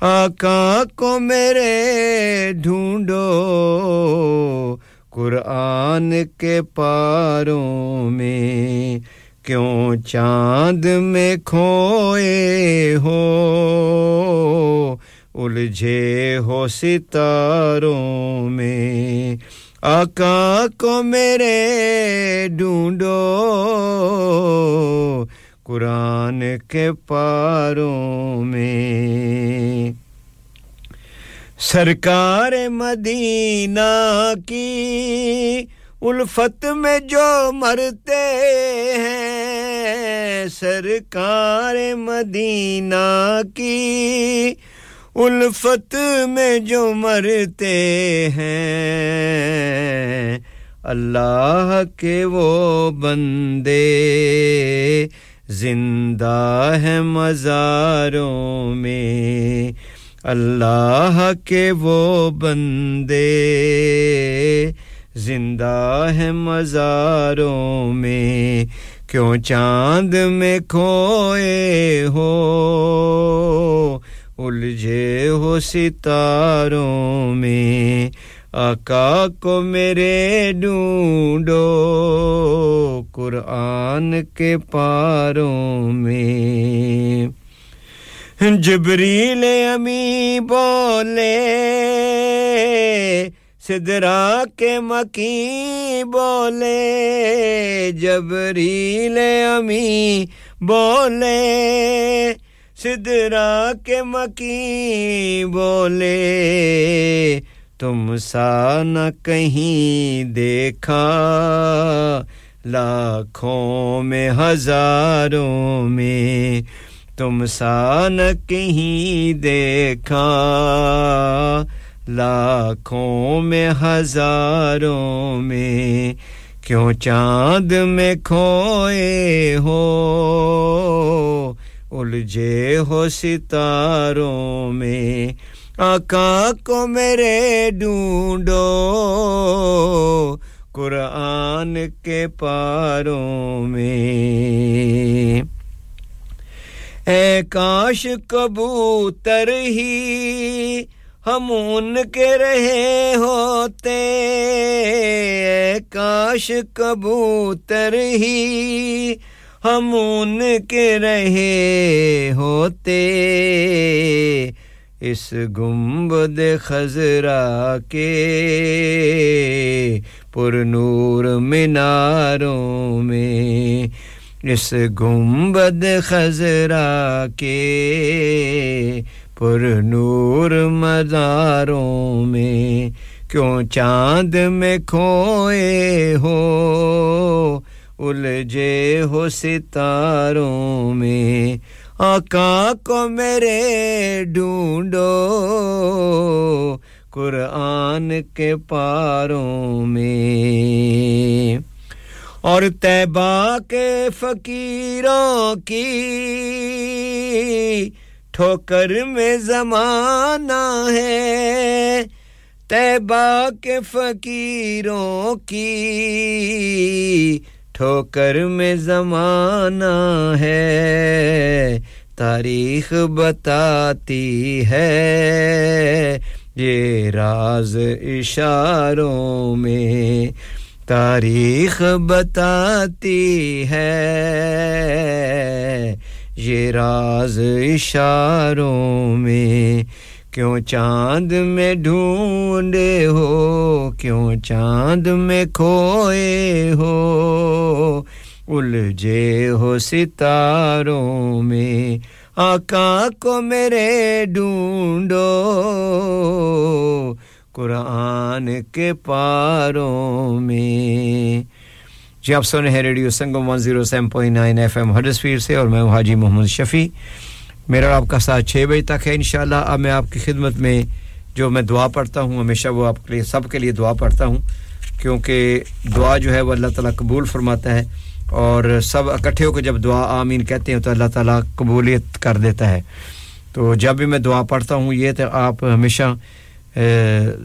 آقا کو میرے ڈھونڈو۔ قرآن کے پاروں میں کیوں چاند میں کھوئے ہو؟ الجھے ہو ستاروں میں آقا کو میرے ڈھونڈو۔ قرآن کے پاروں میں۔ سرکار مدینہ کی الفت میں جو مرتے ہیں، سرکار مدینہ کی الفت میں جو مرتے ہیں، اللہ کے وہ بندے۔ زندہ ہے مزاروں میں۔ اللہ کے وہ بندے۔ زندہ ہے مزاروں میں۔ کیوں چاند میں کھوئے ہو؟ الجھے ہو ستاروں میں۔ آقا کو میرے ڈھونڈو قرآن کے پاروں میں۔ جبریل امی بولے سدرا کے مکی بولے۔ جبریل امی بولے سدرا کے مکی بولے۔ تم سا نہ کہیں دیکھا۔ لاکھوں میں، ہزاروں میں تم سا نہ کہیں دیکھا۔ لاکھوں میں، ہزاروں میں کیوں چاند میں کھوئے ہو؟ الجھے ہو ستاروں میں آقا کو میرے ڈھونڈو۔ قرآن کے پاروں میں۔ اے کاش کبوتر ہی ہم ان کے رہے ہوتے۔ اے کاش کبوتر ہی ہم ان کے رہے ہوتے۔ اس گنبد خزرا کے پر نور میناروں میں، اس گنبد خزرا کے پر نور مزاروں میں، کیوں چاند میں کھوئے ہو، الجھے ہو ستاروں میں آکا کو میرے ڈھونڈو۔ قرآن کے پاروں میں۔ اور تیبہ کے فقیروں کی ٹھوکر میں زمانہ ہے۔ تیبہ کے فقیروں کی ٹھوکر میں زمانہ ہے، تاریخ بتاتی ہے۔ یہ راز اشاروں میں تاریخ بتاتی ہے۔ یہ راز اشاروں میں کیوں چاند میں ڈھونڈے ہو؟ کیوں چاند میں کھوئے ہو؟ الجھے ہو ستاروں میں، آقا کو میرے ڈھونڈو۔ قرآن کے پاروں میں۔ جی آپ سن رہے ہیں radio Sangam one zero seven point nine F M Huddersfield سے، اور میں ہوں حاجی محمد شفیع۔ میرا آپ کا ساتھ چھ بجے تک ہے انشاءاللہ۔ اب میں آپ کی خدمت میں جو میں دعا پڑھتا ہوں، ہمیشہ وہ آپ کے لیے، سب کے لیے دعا پڑھتا ہوں، کیونکہ دعا جو ہے وہ اللہ تعالیٰ قبول فرماتا ہے اور سب اکٹھے ہو کے جب دعا آمین کہتے ہیں تو اللہ تعالیٰ قبولیت کر دیتا ہے۔ تو جب بھی میں دعا پڑھتا ہوں، یہ تو آپ ہمیشہ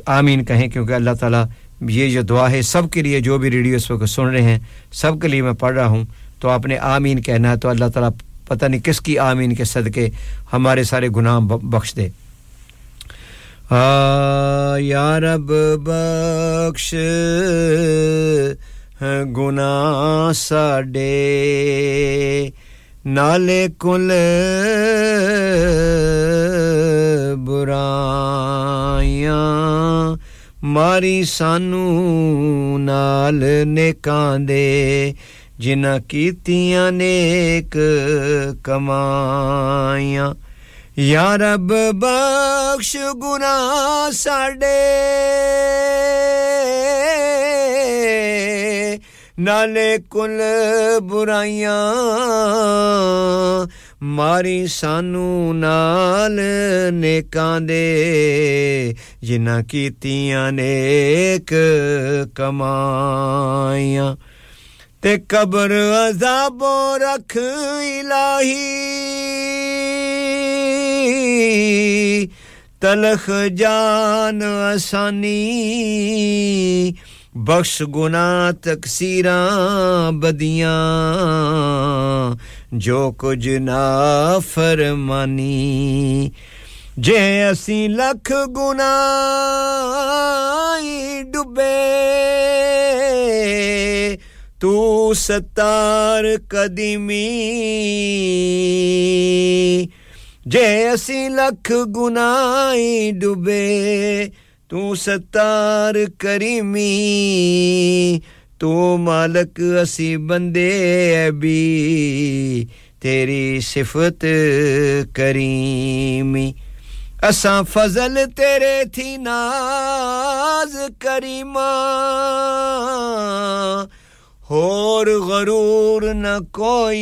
آمین کہیں، کیونکہ اللہ تعالیٰ یہ جو دعا ہے سب کے لیے، جو بھی ریڈیو اس وقت سن رہے ہیں، سب کے لیے میں پڑھ رہا ہوں۔ تو آپ نے آمین کہنا ہے، تو اللہ تعالیٰ پتہ نہیں کس کی آمین کے صدقے ہمارے سارے گناہ بخش دے۔ یا رب بخش گناہ ساڈے۔ نالے کل برائیاں ماری سانو نال نکاندے ਜਿਨ੍ਹਾਂ ਕੀਤੀਆਂ ਨੇਕ ਕਮਾਈਆਂ। ਯਾ ਰੱਬ, ਬਖਸ਼ ਗੁਨਾਹ ਸਾਡੇ। ਨਾਲੇ ਕੁਲ ਬੁਰਾਈਆਂ, ਮਾਰੀ ਸਾਨੂੰ ਨਾਲ ਨੇਕਾਂ ਦੇ। ਜਿਨ੍ਹਾਂ ਕੀਤੀਆਂ ਨੇਕ ਕਮਾਈਆਂ। تے قبر عذاب رکھ الہی۔ تلخ جان آسانی، بخش گناہ تکسیراں بدیاں۔ جو کچھ نا فرمانی جے اسی لکھ گناہ ڈبے۔ تو ستار قدیمی۔ جے اسی لکھ گنائی ڈبے تو ستار کریمی۔ تو مالک اسی بندے بھی تیری صفت کریمی۔ اساں فضل تیرے تھی ناز کریمہ اور غرور نہ کوئی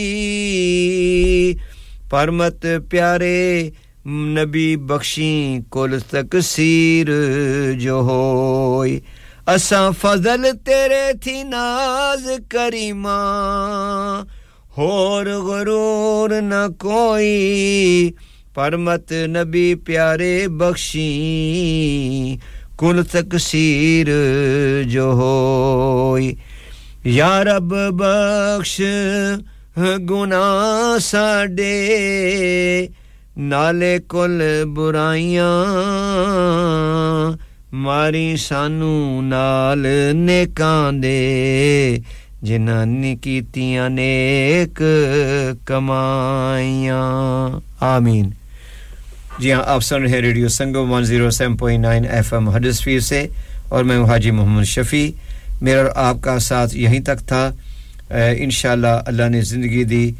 پر مت پیارے نبی بخشی کل تکثیر جو ہوئی اساں فضل تیرے تھی ناز کریماں اور غرور نہ کوئی پر مت نبی پیارے بخشی کل تکثیر جو ہوئی یا رب بخش گناہ ساڈے، نالے کل برائیاں، ماری سانو نال نیکاں دے۔ جنانی کی کیتیاں نیک کمائیاں۔ آمین۔ جی ہاں آپ سن رہے ہیں ریڈیو سنگو 107.9 ایف ایم حدث فیر سے، اور میں ہوں حاجی محمد شفیع۔ میرا اور آپ کا ساتھ یہیں تک تھا۔ انشاءاللہ اللہ نے زندگی دی۔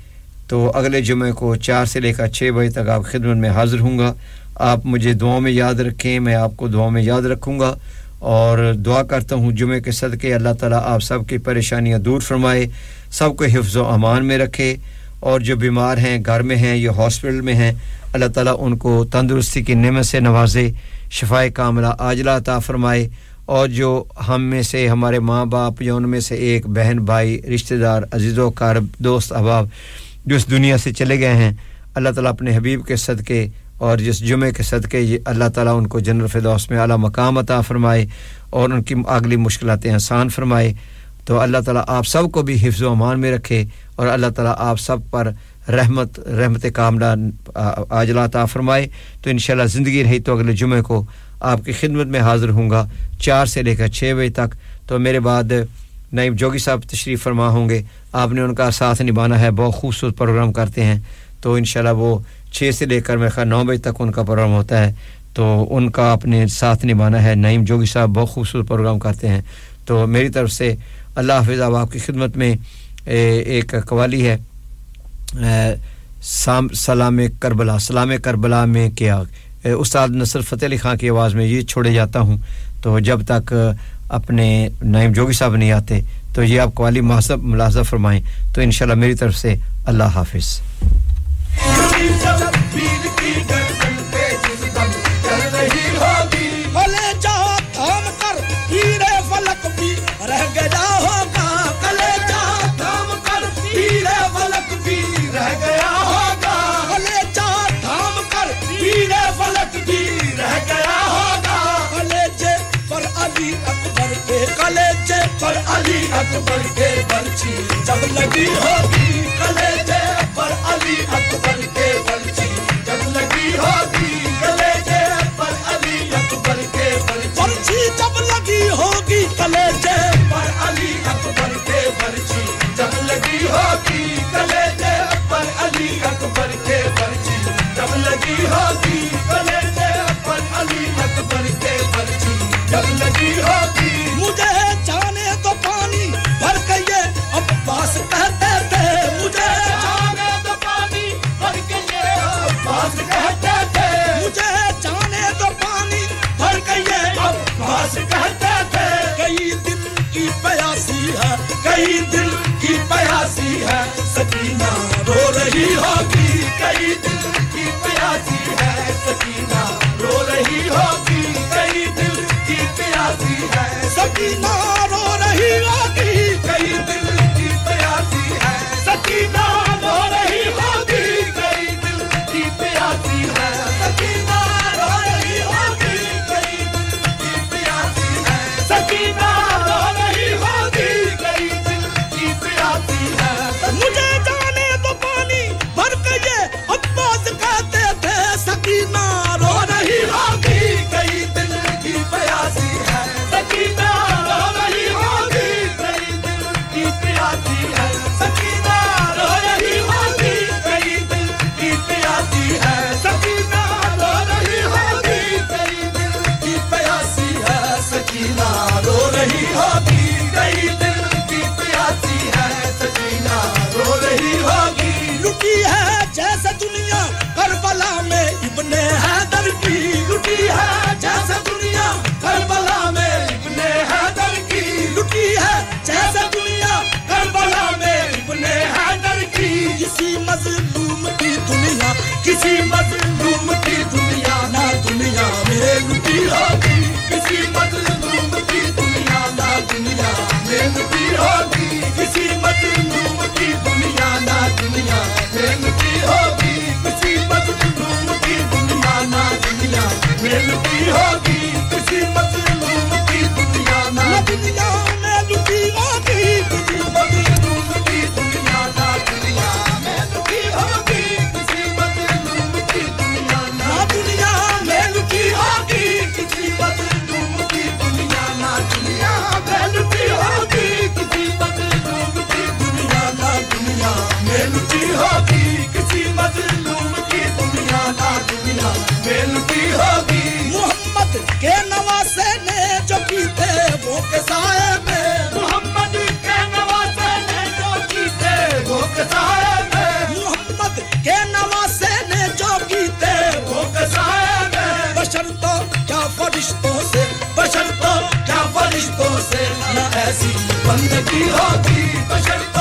تو اگلے جمعے کو چار سے لے کر چھ بجے تک آپ خدمت میں حاضر ہوں گا۔ آپ مجھے دعاؤں میں یاد رکھیں، میں آپ کو دعاؤں میں یاد رکھوں گا۔ اور دعا کرتا ہوں جمعے کے صدقے، اللہ تعالیٰ آپ سب کی پریشانیاں دور فرمائے، سب کو حفظ و امان میں رکھے۔ اور جو بیمار ہیں، گھر میں ہیں یا ہاسپٹل میں ہیں، اللہ تعالیٰ ان کو تندرستی کی نعمت سے نوازے، شفائے کاملہ عاجلہ عطا فرمائے۔ اور جو ہم میں سے ہمارے ماں باپ یا ان میں سے ایک بہن بھائی، رشتہ دار عزیز و قارب دوست، احباب جو اس دنیا سے چلے گئے ہیں، اللہ تعالیٰ اپنے حبیب کے صدقے اور جس جمعے کے صدقے یہ اللہ تعالیٰ ان کو جنرل فردوس میں اعلیٰ مقام عطا فرمائے اور ان کی اگلی مشکلاتیں آسان فرمائے۔ تو اللہ تعالیٰ آپ سب کو بھی حفظ و امان میں رکھے اور اللہ تعالیٰ آپ سب پر رحمت رحمت کاملہ عاجلہ عطا فرمائے۔ تو انشاءاللہ زندگی رہی تو اگلے جمعے کو آپ کی خدمت میں حاضر ہوں گا۔ چار سے لے کر چھ بجے تک۔ تو میرے بعد نعیم جوگی صاحب تشریف فرما ہوں گے۔ آپ نے ان کا ساتھ نبھانا ہے، بہت خوبصورت پروگرام کرتے ہیں۔ تو انشاءاللہ وہ چھ سے لے کر میرے خیال نو بجے تک ان کا پروگرام ہوتا ہے۔ تو ان کا اپنے ساتھ نبھانا ہے۔ نعیم جوگی صاحب بہت خوبصورت پروگرام کرتے ہیں۔ تو میری طرف سے اللہ حافظ آپ کی خدمت میں ایک قوالی ہے۔ سلام کربلا سلام کربلا میں کیا استاد نصر فتح علی خان کی آواز میں یہ چھوڑے جاتا ہوں۔ تو جب تک اپنے نائم جوگی صاحب نہیں آتے، تو یہ آپ قوالی محسب ملاحظہ فرمائیں۔ تو انشاءاللہ میری طرف سے اللہ حافظ۔ علی اکبر کے برچی جب لگی ہوگی کلیجے پر علی اکبر کے پیاسی ہے سکینہ، رو رہی ہوگی کئی دل کی پیاسی ہے سکینہ، رو رہی ہوگی کئی دل کی پیاسی ہے سکینہ۔ hold بندگی ہوتی شرط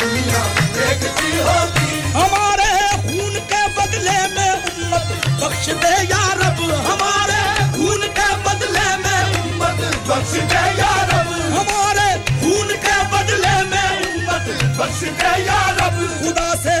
دنیا ہوتی ہمارے خون کے بدلے میں امت بخش ہمارے خون کے بدلے میں امت بخش ہمارے خون کے بدلے میں امت بخش خدا سے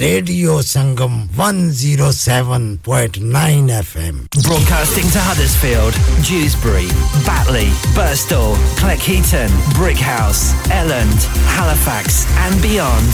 radio Sangam 107.9 FM broadcasting to Huddersfield Dewsbury Batley Burstall Cleckheaton Brickhouse Elland Halifax and beyond